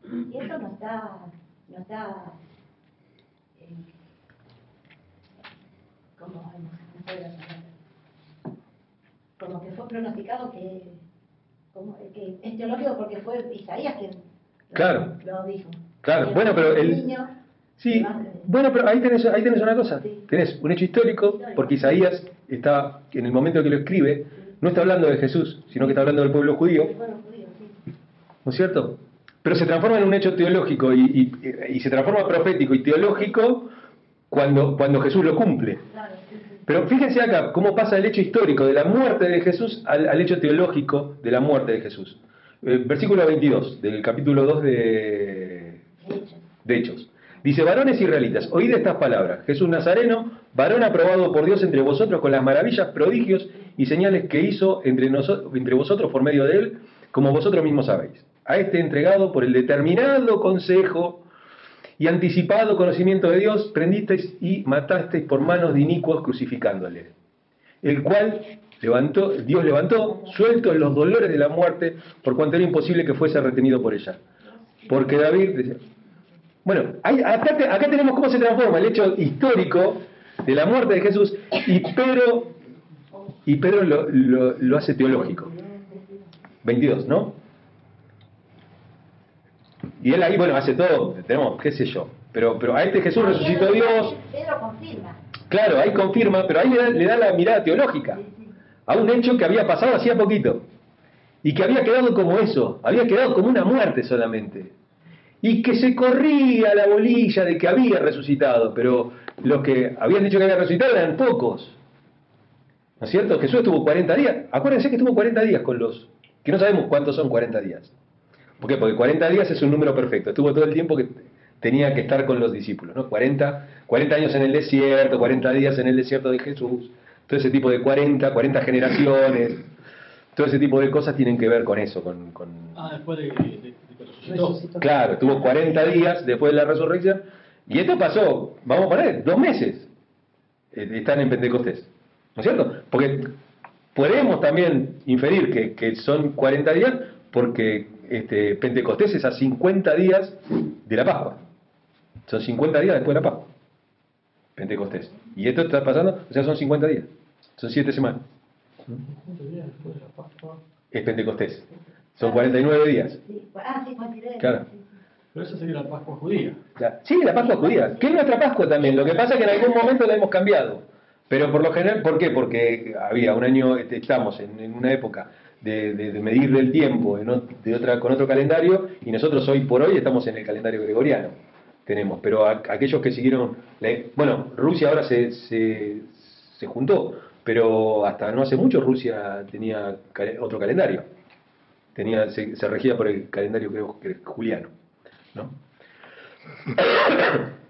Y eso no está, no está como, como que fue pronosticado que, como, que es teológico porque fue Isaías quien claro. lo dijo. Claro, bueno, pero el... sí, bueno, pero ahí tenés, ahí tenés una cosa. Tenés un hecho histórico, porque Isaías está, en el momento que lo escribe, no está hablando de Jesús, sino que está hablando del pueblo judío. ¿No es cierto? Pero se transforma en un hecho teológico y, se transforma profético y teológico cuando, cuando Jesús lo cumple. Pero fíjense acá cómo pasa el hecho histórico de la muerte de Jesús al, hecho teológico de la muerte de Jesús. Eh, versículo 22 del capítulo 2 de, de Hechos. Dice, varones israelitas, oíd estas palabras. Jesús Nazareno, varón aprobado por Dios entre vosotros con las maravillas, prodigios y señales que hizo entre, entre vosotros por medio de él, como vosotros mismos sabéis a este entregado por el determinado consejo y anticipado conocimiento de Dios, prendisteis y matasteis por manos de inicuos crucificándole, el cual levantó, Dios levantó, suelto en los dolores de la muerte, por cuanto era imposible que fuese retenido por ella. Porque David decía, bueno, acá, tenemos cómo se transforma el hecho histórico de la muerte de Jesús y Pedro, y Pedro lo, lo hace teológico. 22, ¿no? Y él ahí, bueno, hace todo, tenemos, qué sé yo. Pero, pero a este Jesús resucitó Dios. Pedro confirma. Claro, ahí confirma, pero ahí le da, la mirada teológica a un hecho que había pasado hacía poquito. Y que había quedado como eso, había quedado como una muerte solamente. Y que se corría la bolilla de que había resucitado, pero los que habían dicho que había resucitado eran pocos. ¿No es cierto? Jesús estuvo 40 días. Acuérdense que estuvo 40 días con los... que no sabemos cuántos son 40 días. ¿Por qué? Porque 40 días es un número perfecto. Estuvo todo el tiempo que tenía que estar con los discípulos. ¿no? 40, 40 años en el desierto, 40 días en el desierto de Jesús. Todo ese tipo de 40, 40 generaciones. Todo ese tipo de cosas tienen que ver con eso. Con, Ah, después de, que resucitó. Claro, tuvo 40 días después de la resurrección. Y esto pasó, vamos a poner, dos meses. Eh, están en Pentecostés. ¿No es cierto? Porque podemos también inferir que, que son 40 días porque este, Pentecostés es a 50 días de la Pascua. Son 50 días después de la Pascua. Pentecostés. Y esto está pasando, o sea, son 50 días. Son 7 semanas. Es Pentecostés. Son 49 días. Ah, 59. Claro. Pero esa sería la Pascua judía. Sí, la Pascua judía. Que es nuestra Pascua también. Lo que pasa es que en algún momento la hemos cambiado. Pero por lo general, ¿por qué? Porque había un año, este, estamos en una época de, medir el tiempo de otra, con otro calendario y nosotros hoy por hoy estamos en el calendario gregoriano. Tenemos, pero aquellos que siguieron, bueno, Rusia ahora se, se, se, juntó, pero hasta no hace mucho Rusia tenía otro calendario. Tenía, se, se regía por el calendario creo, juliano. ¿no?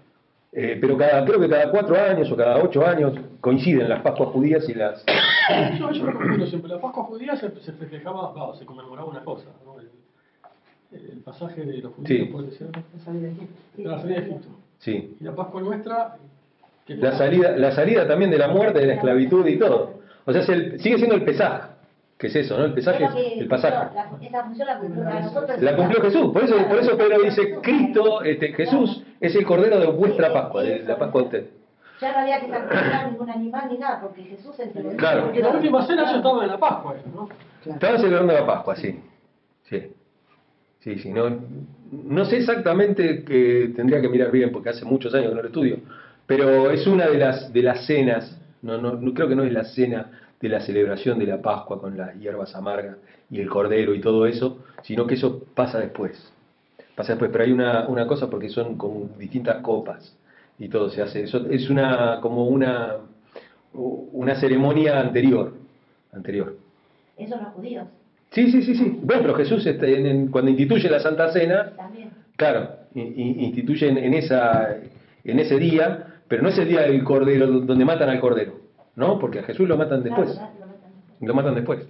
Eh, pero cada, creo que cada cuatro años o cada ocho años coinciden las Pascuas judías y las... Yo, yo recuerdo siempre, la Pascua judía se, se festejaba, se conmemoraba una cosa, ¿no? el, el, pasaje de los judíos, puede ser, la salida de Egipto. Sí. Y la Pascua nuestra... La salida, la salida también de la muerte, de la esclavitud y todo. O sea, el, sigue siendo el pesaje. ¿Qué es eso, no? El pesaje es el pasaje. La, esa función la cumplió, nosotros la cumplió Jesús. Por eso, por eso Pedro dice, Cristo, este, Jesús es el cordero de vuestra Pascua, de la Pascua de usted. Ya no había que sacrificar ningún animal ni nada, porque Jesús es el Claro. Porque la última cena ya estaba en la Pascua, ¿no? Estaba celebrando la Pascua, sí. Sí. Sí, sí. No, no sé exactamente que tendría que mirar bien, porque hace muchos años que no lo estudio, pero es una de las, de las cenas, no, no, creo que no es la cena de la celebración de la Pascua con las hierbas amargas y el cordero y todo eso, sino que eso pasa después. Pasa después, pero hay una, una cosa porque son como distintas copas y todo se hace. Eso es una como una una ceremonia anterior, anterior. Eso los judíos. Sí, sí, sí, sí. Bueno, pero Jesús este, cuando instituye la Santa Cena, También. claro, instituye en, esa en ese día, pero no es el día del cordero donde matan al cordero. ¿no? Porque a Jesús lo matan después. Lo matan después.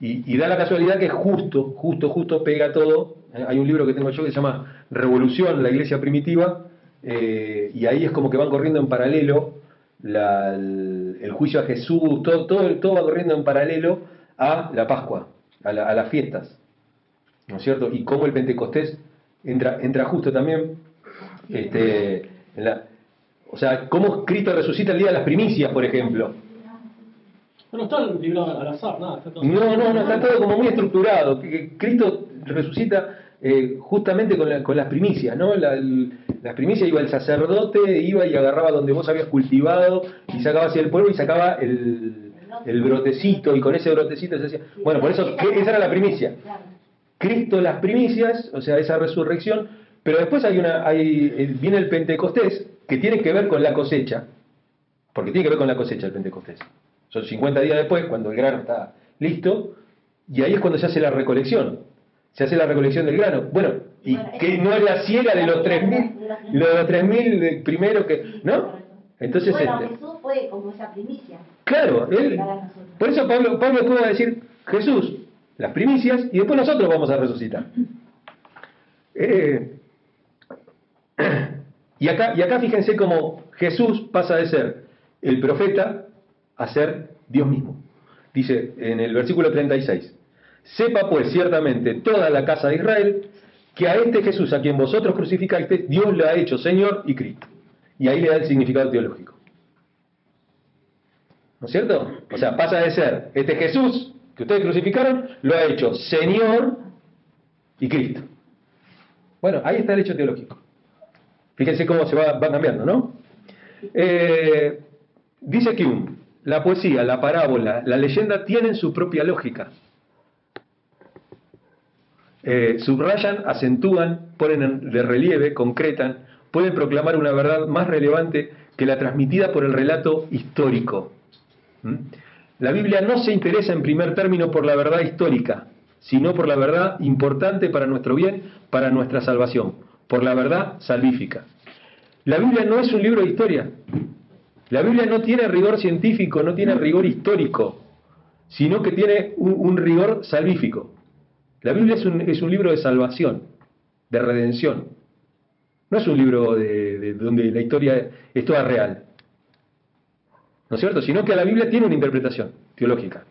Y, da la casualidad que justo, justo, justo pega todo. Hay un libro que tengo yo que se llama Revolución, la iglesia primitiva, eh, y ahí es como que van corriendo en paralelo el, juicio a Jesús, todo, todo, todo va corriendo en paralelo a la Pascua, a, las fiestas. ¿No es cierto? Y cómo el Pentecostés entra, entra justo también este, en la, o sea, cómo Cristo resucita el día de las primicias, por ejemplo. No está librado al azar, nada. Está todo no, no, no, está todo como muy estructurado. Cristo resucita eh, justamente con, las primicias, ¿no? Las primicias iba el sacerdote, iba y agarraba donde vos habías cultivado y sacaba hacia el pueblo y sacaba el, brotecito y con ese brotecito se hacía... Bueno, por eso esa era la primicia. Cristo las primicias, o sea, esa resurrección, pero después hay una, eh, viene el Pentecostés que tiene que ver con la cosecha, porque tiene que ver con la cosecha el Pentecostés. Son 50 días después, cuando el grano está listo, y ahí es cuando se hace la recolección. Se hace la recolección del grano. Bueno, y que no es la ciega de los 3.000, lo de los 3.000 primero que... ¿No? Entonces, bueno, este, Jesús fue como esa primicia. Claro, él, por eso Pablo, Pablo pudo decir, Jesús, las primicias, y después nosotros vamos a resucitar. Eh, y, acá, y acá fíjense cómo Jesús pasa de ser el profeta a ser Dios mismo. Dice en el versículo 36, sepa pues ciertamente toda la casa de Israel que a este Jesús a quien vosotros crucificaste, Dios le ha hecho Señor y Cristo. Y ahí le da el significado teológico. ¿No es cierto? O sea, pasa de ser este Jesús que ustedes crucificaron, lo ha hecho Señor y Cristo. Bueno, ahí está el hecho teológico. Fíjense cómo se va, cambiando, ¿no? Eh, dice Kuhn, la poesía, la parábola, la leyenda tienen su propia lógica. Eh, subrayan, acentúan, ponen de relieve, concretan, pueden proclamar una verdad más relevante que la transmitida por el relato histórico. ¿Mm? La Biblia no se interesa en primer término por la verdad histórica, sino por la verdad importante para nuestro bien, para nuestra salvación, por la verdad salvífica. La Biblia no es un libro de historia, la Biblia no tiene rigor científico, no tiene rigor histórico, sino que tiene un, rigor salvífico. La Biblia es un, es un, libro de salvación, de redención. No es un libro de, donde la historia es toda real. ¿No es cierto? Sino que la Biblia tiene una interpretación teológica.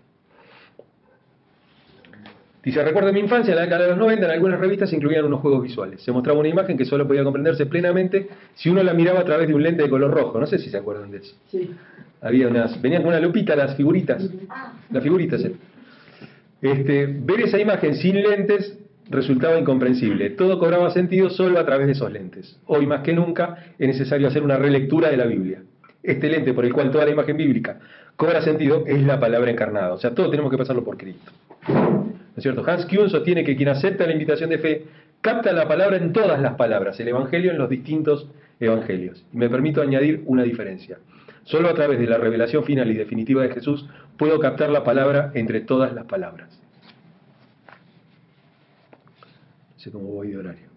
Dice, recuerdo mi infancia, en la década de los 90, en algunas revistas se incluían unos juegos visuales. Se mostraba una imagen que solo podía comprenderse plenamente si uno la miraba a través de un lente de color rojo. No sé si se acuerdan de eso. Sí. Había unas, venían con una lupita las figuritas. Las figuritas. Este, ver esa imagen sin lentes resultaba incomprensible. Todo cobraba sentido solo a través de esos lentes. Hoy más que nunca es necesario hacer una relectura de la Biblia. Este lente por el cual toda la imagen bíblica cobra sentido es la palabra encarnada. O sea, todo tenemos que pasarlo por Cristo. ¿No es cierto? Hans Kuhn sostiene que quien acepta la invitación de fe capta la palabra en todas las palabras, el Evangelio en los distintos Evangelios. Y me permito añadir una diferencia. Solo a través de la revelación final y definitiva de Jesús puedo captar la palabra entre todas las palabras. No sé cómo voy de horario.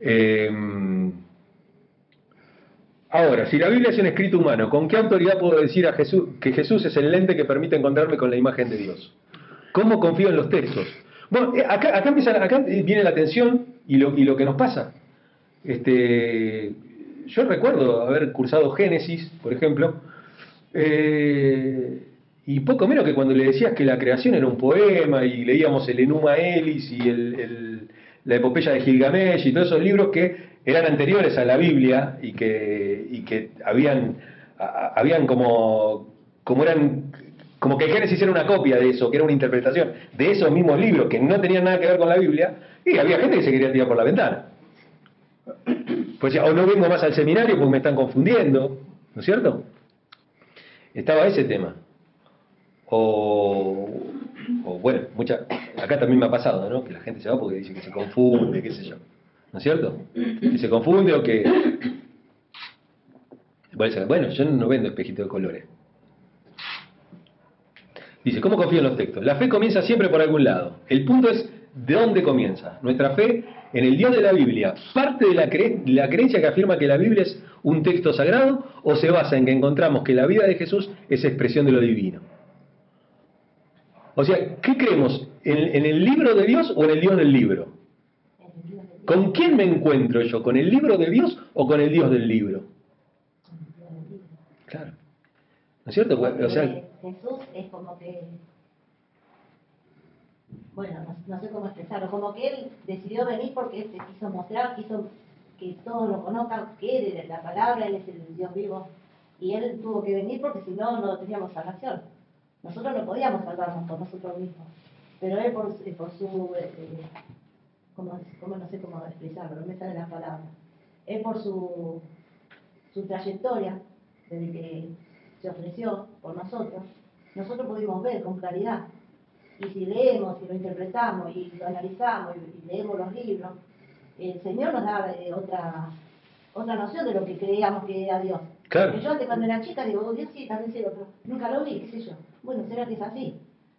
Em, ahora, si la Biblia es un escrito humano, ¿con qué autoridad puedo decir a Jesús que Jesús es el lente que permite encontrarme con la imagen de Dios? ¿Cómo confío en los textos? Bueno, eh, acá, acá, empieza, acá viene la atención y lo, y lo que nos pasa. Este, yo recuerdo haber cursado Génesis, por ejemplo, eh, y poco menos que cuando le decías que la creación era un poema y leíamos el Enuma Elis y el, la epopeya de Gilgamesh y todos esos libros que eran anteriores a la Biblia y que, habían, como eran como que Génesis era una copia de eso, que era una interpretación de esos mismos libros que no tenían nada que ver con la Biblia, y había gente que se quería tirar por la ventana. Pues o no vengo más al seminario porque me están confundiendo, ¿no es cierto? Estaba ese tema. O, bueno, mucha, acá también me ha pasado, ¿no? Que la gente se va porque dice que se confunde, qué sé yo. ¿No es cierto? Que se confunde o que... Bueno, yo no vendo espejito de colores. Dice, ¿cómo confío en los textos? La fe comienza siempre por algún lado. El punto es de dónde comienza. Nuestra fe en el Dios de la Biblia, ¿parte de la, creencia que afirma que la Biblia es un texto sagrado o se basa en que encontramos que la vida de Jesús es expresión de lo divino? O sea, ¿qué creemos? ¿En, el libro de Dios o en el Dios del libro? ¿Con quién me encuentro yo? ¿Con el libro de Dios o con el Dios del libro? Claro. ¿No es cierto? O sea, Jesús es como que, bueno, no, no sé cómo expresarlo, como que él decidió venir porque él se quiso mostrar, quiso que todos lo conozcan, que es la palabra, él es el Dios vivo, y él tuvo que venir porque si no, no teníamos salvación. Nosotros no podíamos salvarnos por nosotros mismos, pero él por, eh, por su, eh, como, como no sé cómo expresarlo, no me sale la palabra, él por su, su trayectoria, desde que se ofreció por nosotros, nosotros pudimos ver con claridad. Y si leemos y lo interpretamos y lo analizamos y, y leemos los libros, el Señor nos da eh, otra, otra noción de lo que creíamos que era Dios. Claro. Porque yo antes cuando era chica digo, oh, Dios sí, también cielo, pero nunca lo vi, qué sé yo. Bueno, será que es así.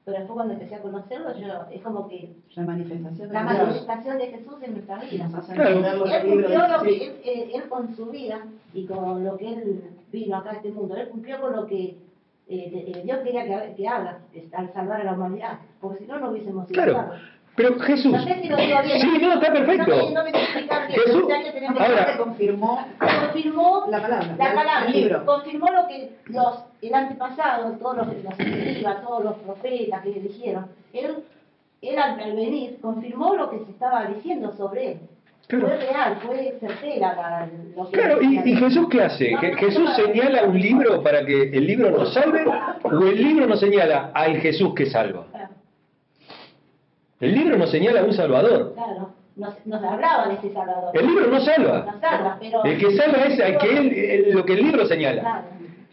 Pero después cuando empecé a conocerlo, yo, es como que La manifestación de la manifestación de Jesús en nuestra vida. Claro. Él cumplió lo que él, él- él con su vida y con lo que él vino acá a este mundo, él cumplió con lo que eh, de- eh, Dios quería que, que haga es- al salvar a la humanidad, porque si no, no hubiésemos sido claro. salvos. Pero Jesús. No sé si lo digo bien. Sí, no, está perfecto. No, no me explicar. Jesús, que que- ahora- confirmó confirmó la palabra, la palabra, el libro. confirmó lo que los, el antepasado, todos los, los escribas, todos los profetas que dijeron, él, él al, al venir confirmó lo que se estaba diciendo sobre él. Claro. Fue real, fue certera la, lo que Claro, ¿y, y Jesús qué hace? ¿Je- ¿Jesús señala un libro para que el libro nos salve o el libro nos señala al Jesús que salva? El libro nos señala a un salvador. Claro, nos, nos hablaba de ese Salvador. El libro no salva. Nos salva, pero... El que salva es al que él, el- lo que el libro señala. Claro.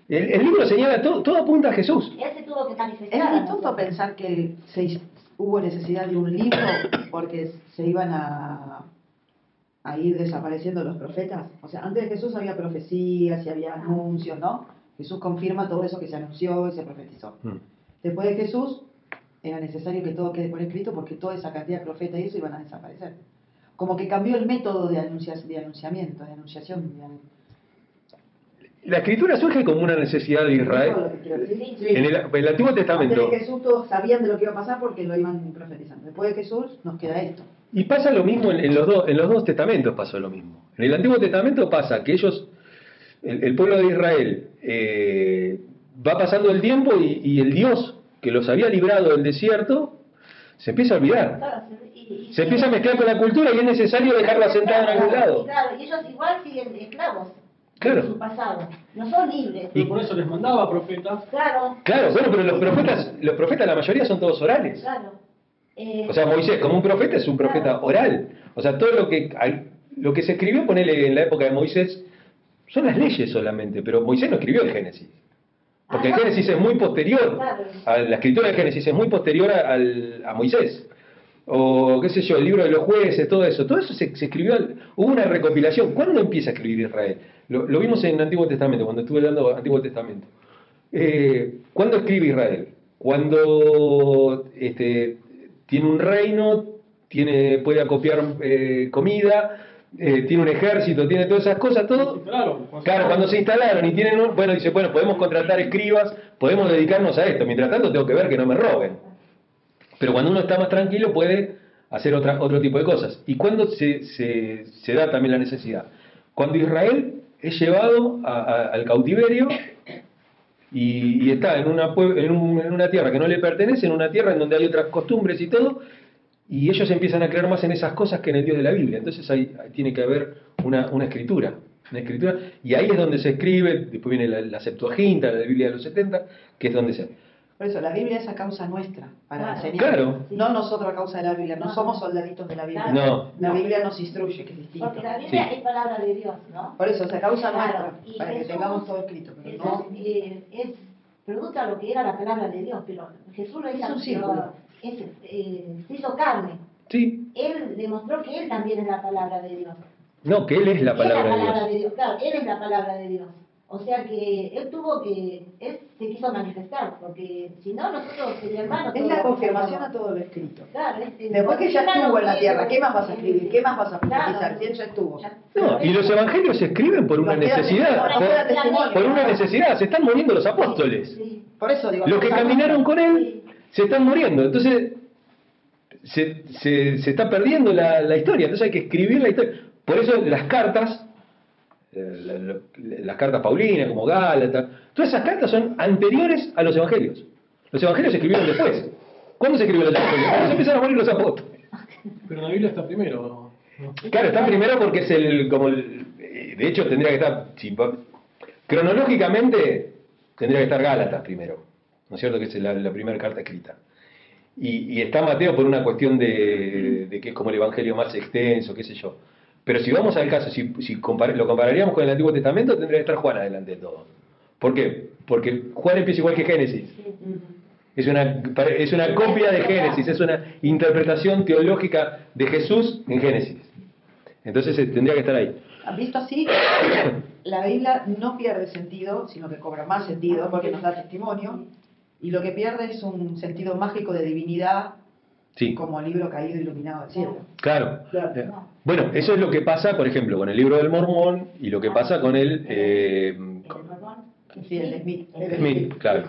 El, el libro señala todo, todo apunta a Jesús. Él se tuvo que manifestar. Es a muy tonto pensar que se, hubo necesidad de un libro porque se iban a, a ir desapareciendo los profetas. O sea, antes de Jesús había profecías y había anuncios, ¿no? Jesús confirma todo eso que se anunció y se profetizó. Mm. Después de Jesús era necesario que todo quede por escrito porque toda esa cantidad de profetas y eso iban a desaparecer. Como que cambió el método de, anuncia, de anunciamiento, de anunciación. de La escritura surge como una necesidad de ¿Eso es lo Israel. Sí. En el, en el Antiguo Testamento. Antes de Jesús todos sabían de lo que iba a pasar porque lo iban profetizando. Después de Jesús nos queda esto. Y pasa lo mismo en, en los dos, en los dos testamentos pasó lo mismo. En el Antiguo Testamento pasa que ellos, el, el pueblo de Israel, eh, va pasando el tiempo y, y el Dios que los había librado del desierto se empieza a olvidar. Se- empieza a mezclar con la cultura y es necesario dejarlo asentado en algún lado. Claro, y ellos igual siguen esclavos Claro. su pasado. No son libres. Y por eso les mandaba profetas. Claro, Claro, bueno, pero los profetas, los profetas la mayoría son todos orales. claro. Eh, O sea, Moisés, como un profeta, es un profeta oral. O sea, todo lo que, lo que se escribió, ponele en la época de Moisés, son las leyes solamente, pero Moisés no escribió el Génesis. Porque el. Génesis es muy posterior, a la escritura del Génesis es muy posterior a, Moisés. O qué sé yo, el libro de los jueces, todo eso. Todo eso se, se escribió, hubo una recopilación. ¿Cuándo empieza a escribir Israel? Lo, lo vimos en el Antiguo Testamento, cuando estuve dando Antiguo Testamento. Eh, ¿Cuándo escribe Israel? Cuando este, tiene un reino, tiene, puede acopiar eh, comida, eh, tiene un ejército, tiene todas esas cosas, todo. Claro, Claro, cuando se instalaron y tienen un, bueno, dice, bueno, podemos contratar escribas, podemos dedicarnos a esto. Mientras tanto tengo que ver que no me roben. Pero cuando uno está más tranquilo puede hacer otra, otro tipo de cosas. ¿Y cuándo se, se, se da también la necesidad? Cuando Israel es llevado a- a- al cautiverio y, y está en una, en, un- en una tierra que no le pertenece, en una tierra en donde hay otras costumbres y todo, y ellos empiezan a creer más en esas cosas que en el Dios de la Biblia. Entonces ahí, ahí tiene que haber una, una escritura, una escritura, y ahí es donde se escribe, después viene la, la Septuaginta, la Biblia de los 70, que es donde se... Por eso, la Biblia es a causa nuestra, para Claro. enseñar. Claro. No nosotros a causa de la Biblia, no, No. somos soldaditos de la Biblia. No. La Biblia nos instruye, que es distinto. porque la Biblia Sí. es palabra de Dios, ¿no? Por eso, es a causa Claro, nuestra, y para que tengamos todo escrito. Pero Es, no, eh, es producto de lo que era la palabra de Dios, pero Jesús lo Es hizo, un círculo. es, eh, se hizo carne. Sí, Él demostró que Él también es la palabra de Dios. no, que Él es la Él palabra es la de palabra Dios. de Dios. Claro, Él es la palabra de Dios. O sea que Él tuvo que, Él se quiso manifestar, porque si no, nosotros, mi hermano... es la confirmación a todo lo escrito. Claro, es- Después que ya estuvo en la tierra, ¿qué más vas a escribir? ¿Qué más vas a profetizar? Si él ya estuvo. No, y los evangelios se escriben por una necesidad, por, una necesidad, se están muriendo los apóstoles. Sí. Por eso digo, Los que caminaron con. Él se están muriendo. Entonces, se, se, se está perdiendo la, la historia. Entonces hay que escribir la historia. Por eso las cartas, las cartas paulinas, como Gálatas, todas esas cartas son anteriores a los evangelios. Los evangelios se escribieron después. ¿Cuándo se escribieron los evangelios? Cuando se empiezan a morir los apóstoles. Pero la Biblia está primero. ¿no? Claro, está primero porque es el, como el, de hecho tendría que estar, si cronológicamente tendría que estar Gálatas primero, ¿no es cierto? Que es la, la primera carta escrita. Y, y está Mateo por una cuestión de, de que es como el evangelio más extenso, qué sé yo. Pero si vamos al caso, si, si compar- lo compararíamos con el Antiguo Testamento, tendría que estar Juan adelante de todo. ¿Por qué? Porque Juan empieza igual que Génesis. Es una, es una copia de Génesis, es una interpretación teológica de Jesús en Génesis. Entonces eh, tendría que estar ahí. Visto así, la Biblia no pierde sentido, sino que cobra más sentido porque nos da testimonio. Y lo que pierde es un sentido mágico de divinidad Sí, como libro caído iluminado del cielo. claro. Claro. Eh, Bueno, eso es lo que pasa, por ejemplo, con el libro del Mormón y lo que pasa con el... eh, El Mormón, Sí, el de Smith. el de Smith, claro.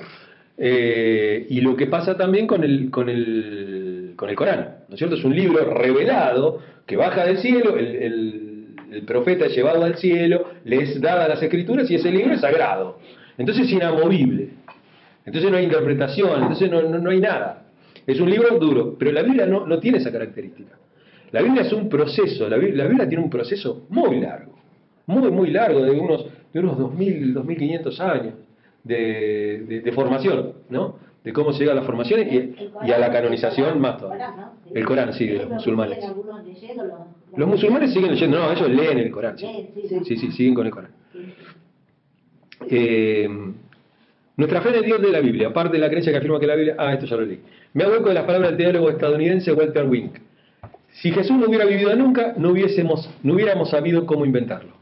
Eh, y lo que pasa también con el, con el, con el Corán, ¿no es cierto? Es un libro revelado que baja del cielo, el, el- el profeta es llevado al cielo, le es dada las escrituras y ese libro es sagrado. Entonces es inamovible. Entonces no hay interpretación, entonces no, no, no hay nada. Es un libro duro, pero la Biblia no, no tiene esa característica. La Biblia es un proceso, la Biblia, la Biblia tiene un proceso muy largo, muy, muy largo, de unos, de unos 2.000, 2.500 años de, de- de formación, ¿no? De cómo se llega a la formación y, a la canonización más todavía. El Corán, sí, de los musulmanes. los- musulmanes siguen leyendo, no, ellos leen el Corán. sí. Sí, Sí, siguen con el Corán. Eh, nuestra fe en el Dios de la Biblia, aparte de la creencia que afirma que la Biblia. Ah, esto ya lo leí. Me hago de las palabras del teólogo estadounidense Walter Wink. Si Jesús no hubiera vivido nunca, no, hubiésemos, no hubiéramos sabido cómo inventarlo.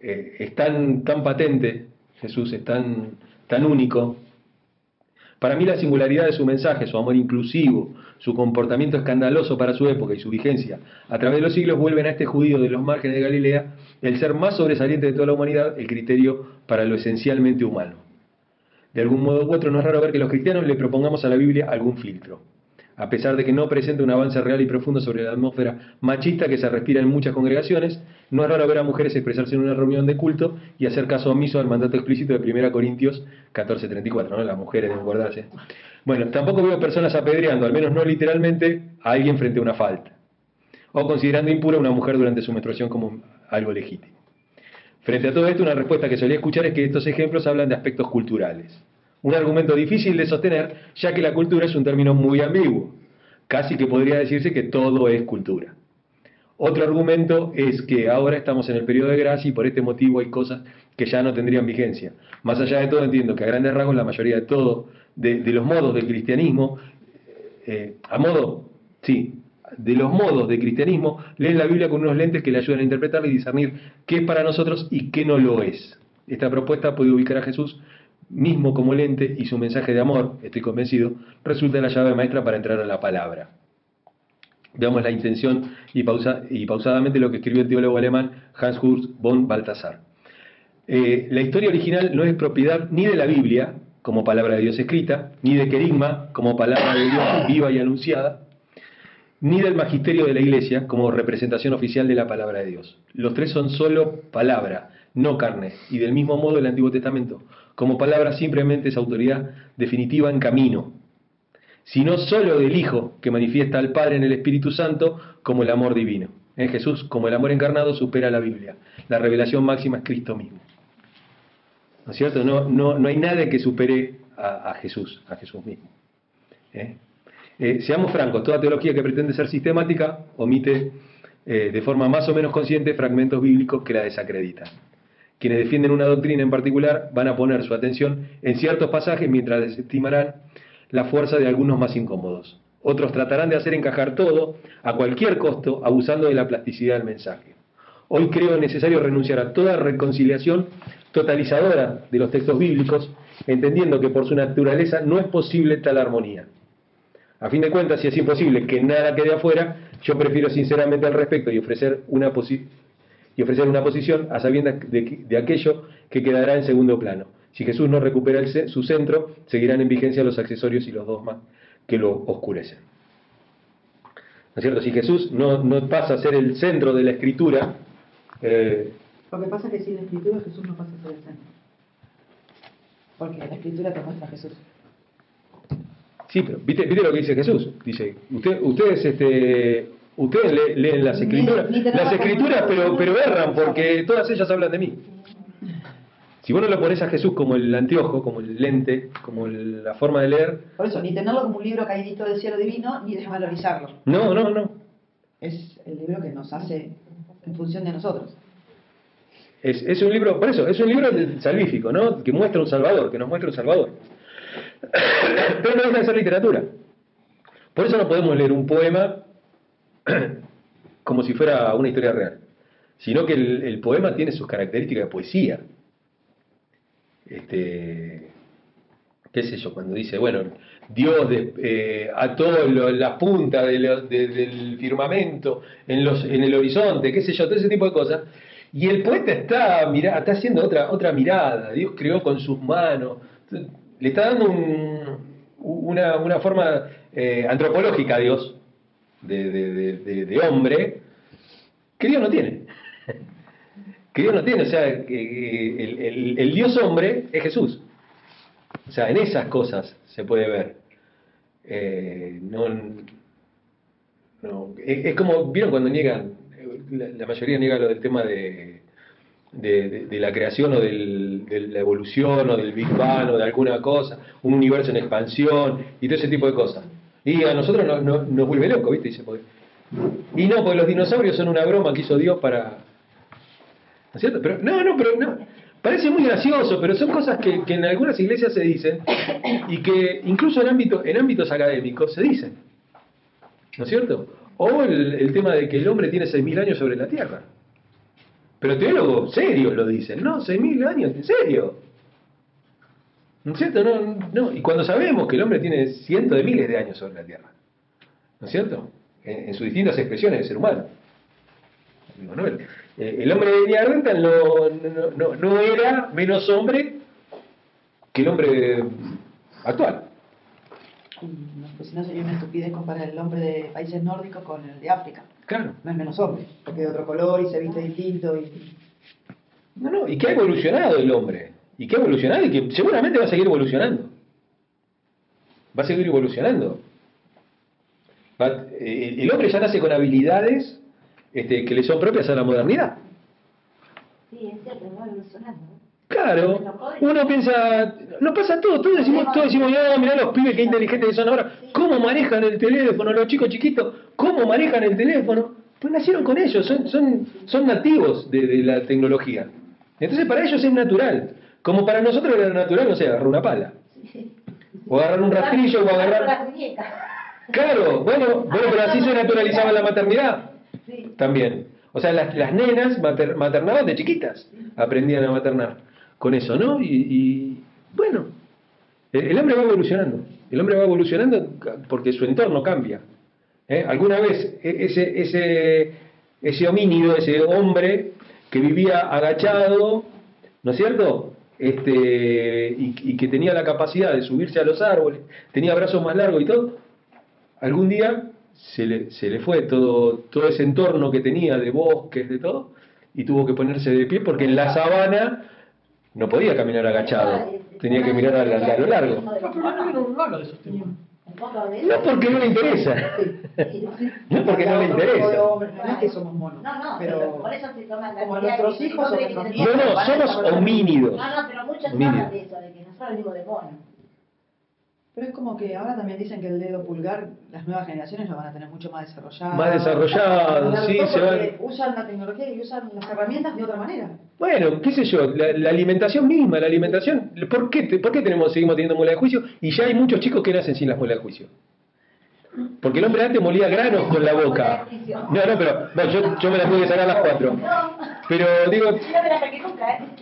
Eh, es tan, tan patente, Jesús es tan, tan único. Para mí la singularidad de su mensaje, su amor inclusivo, su comportamiento escandaloso para su época y su vigencia a través de los siglos vuelven a este judío de los márgenes de Galilea el ser más sobresaliente de toda la humanidad, el criterio para lo esencialmente humano. De algún modo u otro no es raro ver que los cristianos le propongamos a la Biblia algún filtro. A pesar de que no presenta un avance real y profundo sobre la atmósfera machista que se respira en muchas congregaciones, no es raro ver a mujeres expresarse en una reunión de culto y hacer caso omiso al mandato explícito de 1 Corintios 14:34, ¿no? Las mujeres deben guardarse. Bueno, tampoco veo personas apedreando, al menos no literalmente, a alguien frente a una falta. O considerando impura a una mujer durante su menstruación como algo legítimo. Frente a todo esto, una respuesta que solía escuchar es que estos ejemplos hablan de aspectos culturales. Un argumento difícil de sostener, ya que la cultura es un término muy ambiguo. Casi que podría decirse que todo es cultura. Otro argumento es que ahora estamos en el periodo de gracia y por este motivo hay cosas que ya no tendrían vigencia. Más allá de todo, entiendo que a grandes rasgos la mayoría de todo, de, los modos del cristianismo, eh, a modo, sí, de los modos del cristianismo, leen la Biblia con unos lentes que le ayudan a interpretarla y discernir qué es para nosotros y qué no lo es. Esta propuesta puede ubicar a Jesús mismo como lente y su mensaje de amor, estoy convencido, resulta la llave maestra para entrar a la palabra. Veamos la intención y, pausa- y pausadamente lo que escribió el teólogo alemán Hans Urs von Balthasar. Eh, la historia original no es propiedad ni de la Biblia, como palabra de Dios escrita, ni de Querigma, como palabra de Dios viva y anunciada, ni del magisterio de la Iglesia, como representación oficial de la palabra de Dios. Los tres son solo palabra, no carne, y del mismo modo el Antiguo Testamento, como palabra simplemente es autoridad definitiva en camino, sino solo del Hijo que manifiesta al Padre en el Espíritu Santo como el amor divino. En Jesús, como el amor encarnado, supera la Biblia. La revelación máxima es Cristo mismo. ¿No es cierto? No, no, no hay nada que supere a, a Jesús, a Jesús mismo. ¿Eh? Eh, seamos francos, toda teología que pretende ser sistemática omite eh, de forma más o menos consciente fragmentos bíblicos que la desacreditan. Quienes defienden una doctrina en particular van a poner su atención en ciertos pasajes mientras desestimarán la fuerza de algunos más incómodos. Otros tratarán de hacer encajar todo a cualquier costo, abusando de la plasticidad del mensaje. Hoy creo necesario renunciar a toda reconciliación totalizadora de los textos bíblicos, entendiendo que por su naturaleza no es posible tal armonía. A fin de cuentas, si es imposible que nada quede afuera, yo prefiero sinceramente al respecto y ofrecer una, posi- y ofrecer una posición a sabiendas de, de aquello que quedará en segundo plano. Si Jesús no recupera su centro, seguirán en vigencia los accesorios y los dogmas que lo oscurecen. ¿No es cierto? Si Jesús no, no pasa a ser el centro de la escritura, eh, Lo que pasa es que sin la escritura Jesús no pasa a ser el centro. Porque la escritura te muestra a Jesús. Sí, pero ¿viste, viste lo que dice Jesús? Dice, usted- ustedes, este, ustedes le- leen las escrituras, ni las escrituras, pero, pero erran porque todas ellas hablan de mí. Si vos no lo pones a Jesús como el anteojo, como el lente, como el- la forma de leer, Por eso, ni tenerlo como un libro caidito del cielo divino, ni desvalorizarlo. no, no, no. Es el libro que nos hace en función de nosotros. Es, es un libro, por eso, es un libro salvífico, ¿no? Que muestra un salvador, que nos muestra un salvador. Pero no deja de literatura. Por eso no podemos leer un poema como si fuera una historia real, sino que el, poema tiene sus características de poesía. Este, qué sé yo, cuando dice, bueno, Dios de- eh, ató lo- la punta del firmamento en, los, en el horizonte, qué sé yo, todo ese tipo de cosas. Y el poeta está, mira, está haciendo otra, otra mirada, Dios creó con sus manos, le está dando un- una, una forma eh, antropológica a Dios, de, de- hombre, que Dios no tiene. Que Dios no tiene, o sea, el, el- Dios hombre es Jesús. O sea, en esas cosas se puede ver. Eh, no, no, es, como, ¿vieron cuando niegan? La mayoría niega lo del tema de, de, la creación o del- de la evolución o del Big Bang o de alguna cosa, un universo en expansión y todo ese tipo de cosas. Y a nosotros no- no- nos vuelve loco, ¿viste? Y no, porque los dinosaurios son una broma que hizo Dios para, ¿No es cierto? Pero, no, no, pero no. Parece muy gracioso, pero son cosas que, que en algunas iglesias se dicen y que incluso en, ámbito, en ámbitos académicos se dicen. ¿No es cierto? O el, el tema de que el hombre tiene 6.000 años sobre la tierra. Pero teólogos serios lo dicen, ¿no? 6.000 años, ¿en serio? ¿No es cierto? No. Y cuando sabemos que el hombre tiene cientos de miles de años sobre la tierra. ¿No es cierto? En, sus distintas expresiones de ser humano. No, el, eh, el hombre de Neandertal no, no, era menos hombre que el hombre actual. Pues si no sería una estupidez comparar el hombre de países nórdicos con el de África. Claro. No es menos hombre, porque de otro color y se viste distinto. Y... No, no, y que ha evolucionado el hombre. Y que ha evolucionado y que seguramente va a seguir evolucionando. Va a seguir evolucionando. Va- eh, el hombre ya nace con habilidades este, que le son propias a la modernidad. Sí, es cierto, va evolucionando. Claro, uno piensa, no pasa todo, todos decimos, todos decimos, no, mirá los pibes que inteligentes que son ahora, cómo manejan el teléfono, los chicos chiquitos, cómo manejan el teléfono, pues nacieron con ellos, son, son, son nativos de, de la tecnología. Entonces para ellos es natural, como para nosotros era natural, no sé, agarrar una pala, o agarrar un rastrillo, o agarrar... Claro, bueno, bueno, pero así se naturalizaba la maternidad. También. O sea, las, las nenas mater- maternaban de chiquitas, aprendían a maternar con eso, ¿no? Y, y, bueno, el, hombre va evolucionando, el hombre va evolucionando porque su entorno cambia. ¿eh? Alguna vez e- ese, ese, ese homínido, ese hombre que vivía agachado, ¿no es cierto? Este, y, y que tenía la capacidad de subirse a los árboles, tenía brazos más largos y todo, algún día se le, se le fue todo, todo ese entorno que tenía de bosques, de todo, y tuvo que ponerse de pie porque en la sabana no podía caminar agachado, tenía que mirar a, a- a lo largo. No, porque no le interesa, no porque no le interesa. No es que somos monos, No, no, pero por eso se toman la como nuestros hijos No, no, somos homínidos. No, no, pero muchos hablan de eso, de que nosotros de mono. Pero es como que ahora también dicen que el dedo pulgar, las nuevas generaciones lo van a tener mucho más desarrollado. Más desarrollado, sí, se van- Usan la tecnología y usan las herramientas de otra manera. Bueno, qué sé yo, la, la alimentación misma, la alimentación, ¿por qué, te- por qué tenemos, seguimos teniendo muela de juicio? Y ya hay muchos chicos que nacen sin las muelas de juicio. Porque el hombre antes molía granos con la boca. No, no, pero no, yo, yo me las tuve que sacar a las cuatro. Pero digo, ¿eh?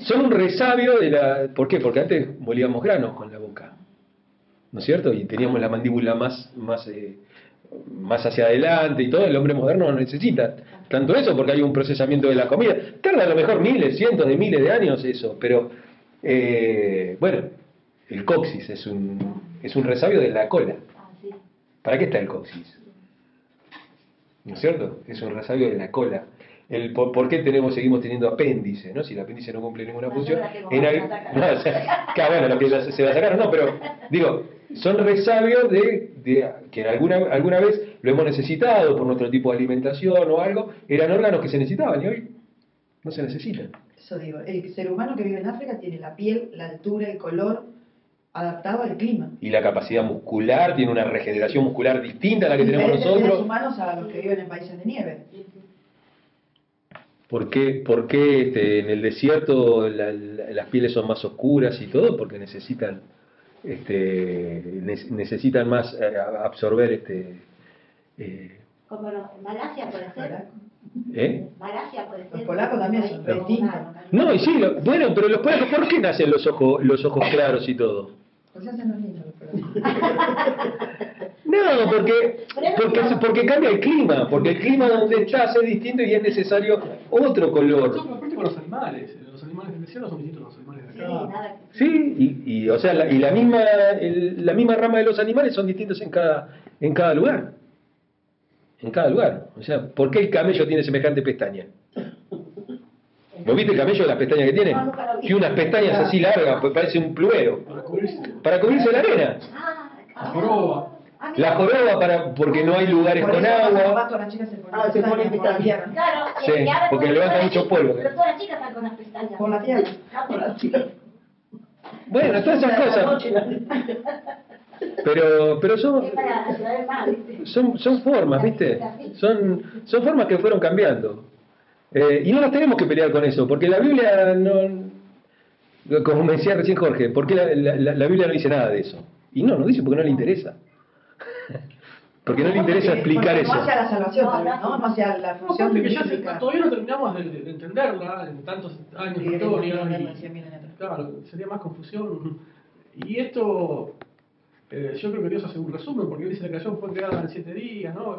son un resabio de la... ¿Por qué? Porque antes molíamos granos con la boca. ¿No es cierto? Y teníamos la mandíbula más, más, eh, más hacia adelante y todo. El hombre moderno no necesita tanto eso porque hay un procesamiento de la comida. Tarda a lo mejor miles, cientos de miles de años eso, pero Eh, bueno, el coxis es un, es un resabio de la cola. ¿Para qué está el coxis? ¿No es cierto? Es un resabio de la cola. El, por, por qué tenemos, seguimos teniendo apéndice? ¿no? Si el apéndice no cumple ninguna No, función. yo la tengo en al- no, o sea, claro, bueno, lo que la- se la sacaron, no, pero digo, son resabios de, de que alguna, alguna vez lo hemos necesitado por nuestro tipo de alimentación o algo, eran órganos que se necesitaban y hoy no se necesitan. Eso digo, el ser humano que vive en África tiene la piel, la altura, el color adaptado al clima. Y la capacidad muscular, tiene una regeneración muscular distinta a la que tenemos nosotros. humanos a los que viven en países de nieve. ¿Por qué, por qué, este, en el desierto la- la- las pieles son más oscuras y todo? Porque necesitan, este, ne- necesitan más eh, absorber este, eh, Como los, Malasia puede ser. ¿eh? Malasia puede ser. Los polacos también son distintos. No, y sí, lo- bueno, pero los polacos, ¿por qué nacen los ojos, los ojos claros y todo? Pues hacen los niños, pero... No, porque, porque, porque cambia el clima, porque el clima donde estás es distinto y es necesario otro No, color. pero aparte con los animales. Los animales del desierto son distintos a los animales de Sí, acá. Sí, y, y, o sea, la, y la misma, el- la misma rama de los animales son distintos en cada, en cada lugar. En cada lugar. O sea, ¿por qué el camello tiene semejante pestaña? ¿Lo viste el camello las pestañas que tiene? No, vi. Tiene unas pestañas así largas, pues parece un pluero. Para cubrirse. Para cubrirse la arena. Ah, La joroba. para, porque no hay lugares con agua. las Ah, se ponen pestañas. Claro, Sí, porque levanta las mucho polvo. Pero todas las chicas están con las pestañas. Por la tierra. Ah. Bueno, todas esas cosas. Pero, pero son, son, son formas, ¿viste? Son, son formas que fueron cambiando. Eh, y no nos tenemos que pelear con eso, porque la Biblia no. Como me decía recién Jorge, ¿por qué la, la- la- la Biblia no dice nada de eso? Y no, no dice porque no le interesa. Porque no le interesa explicar eso. No hacia la salvación, tal vez, ¿no? No hacia la función ya se- todavía no terminamos de, de entenderla en tantos años de Sí, historia. y-. Claro, sería más confusión. Y esto, eh, yo creo que Dios hace un resumen, porque dice la creación fue creada en siete días, ¿no?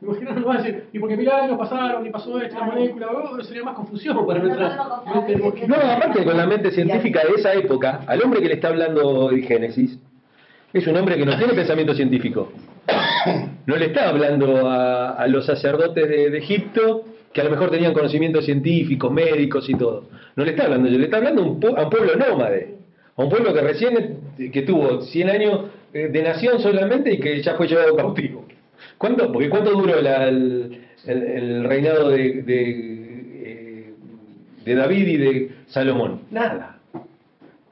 Me imagino, no va a decir, y porque mil años pasaron y pasó esto, la molécula, oh, sería más confusión para No nuestra mente. que- No, aparte con la mente científica de esa época, al hombre que le está hablando de Génesis, es un hombre que no tiene pensamiento científico. No le está hablando a, los sacerdotes de, Egipto, que a lo mejor tenían conocimientos científicos, médicos y todo. No le está hablando, le está hablando a un, a un pueblo nómade, a un pueblo que recién, que tuvo 100 años eh, de nación solamente y que ya fue llevado cautivo. ¿Cuánto? Porque ¿cuánto duró el, reinado eh, de David y de Salomón? Nada.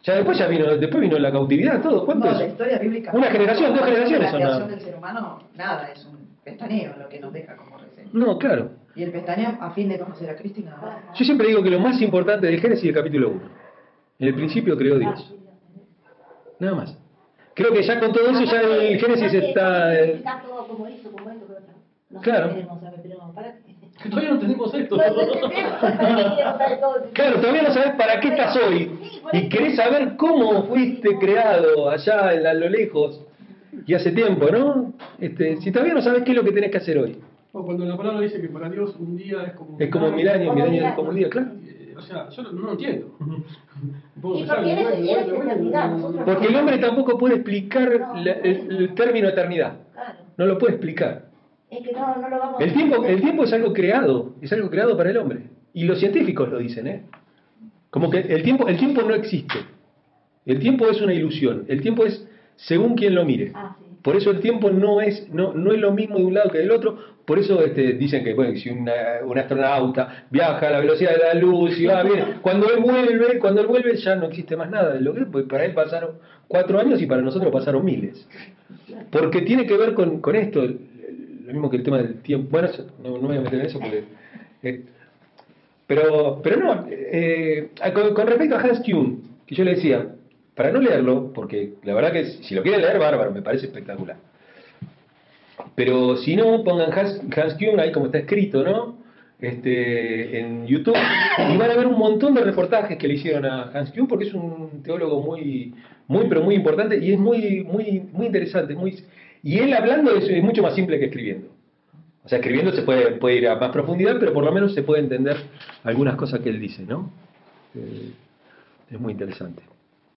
Ya después ya vino, después vino la cautividad, todo. ¿Cuánto No, es? la historia bíblica. Una generación, dos La generaciones son creación del ser humano, nada, es un pestaneo lo que nos deja como reseña. No, claro. Y el pestaneo a fin de conocer a Cristo y nada más. Yo siempre digo que lo más importante del Génesis es el capítulo 1. En el principio creó Dios. Nada más. Creo que ya con todo eso ya el Génesis está... Está todo como hizo, como esto, como esto. No sé Claro. qué queremos saber, pero para qué. Que todavía no entendemos esto. Todo. Claro, todavía no sabes para qué estás hoy y querés saber cómo fuiste creado allá en a lo lejos y hace tiempo, ¿no? Este, si todavía no sabes qué es lo que tenés que hacer hoy. O cuando la palabra dice que para Dios un día es como Es como mil años, mil años es como un día, claro. Eh, O sea, yo no, no entiendo. Porque el hombre tampoco puede explicar la- el, el término eternidad. Claro. No lo puede explicar. Es que no, no lo vamos El tiempo, el tiempo es algo creado, es algo creado para el hombre. Y los científicos lo dicen, ¿eh? Como que el tiempo, el tiempo no existe. El tiempo es una ilusión. El tiempo es según quien lo mire. Ah, sí. Por eso el tiempo no es, no, no es lo mismo de un lado que del otro. Por eso este, dicen que bueno, si una- un astronauta viaja a la velocidad de la luz y va bien, cuando él vuelve, cuando él vuelve ya no existe más nada de lo que es, porque para él pasaron cuatro años y para nosotros pasaron miles. Porque tiene que ver con, con esto, mismo que el tema del tiempo. Bueno, no, me voy a meter en eso porque. eh, pero, pero no, eh, con, respecto a Hans Kuhn, que yo le decía, para no leerlo, porque la verdad que si lo quieren leer, bárbaro, me parece espectacular. Pero si no, pongan Hans, Hans Kuhn ahí como está escrito, ¿no? Este, en YouTube y van a ver un montón de reportajes que le hicieron a Hans Kuhn porque es un teólogo muy, muy pero muy importante y es muy, muy, muy interesante, y él hablando es, mucho más simple que escribiendo. O sea, escribiendo se puede, puede ir a más profundidad, pero por lo menos se puede entender algunas cosas que él dice, ¿no? Eh, Es muy interesante.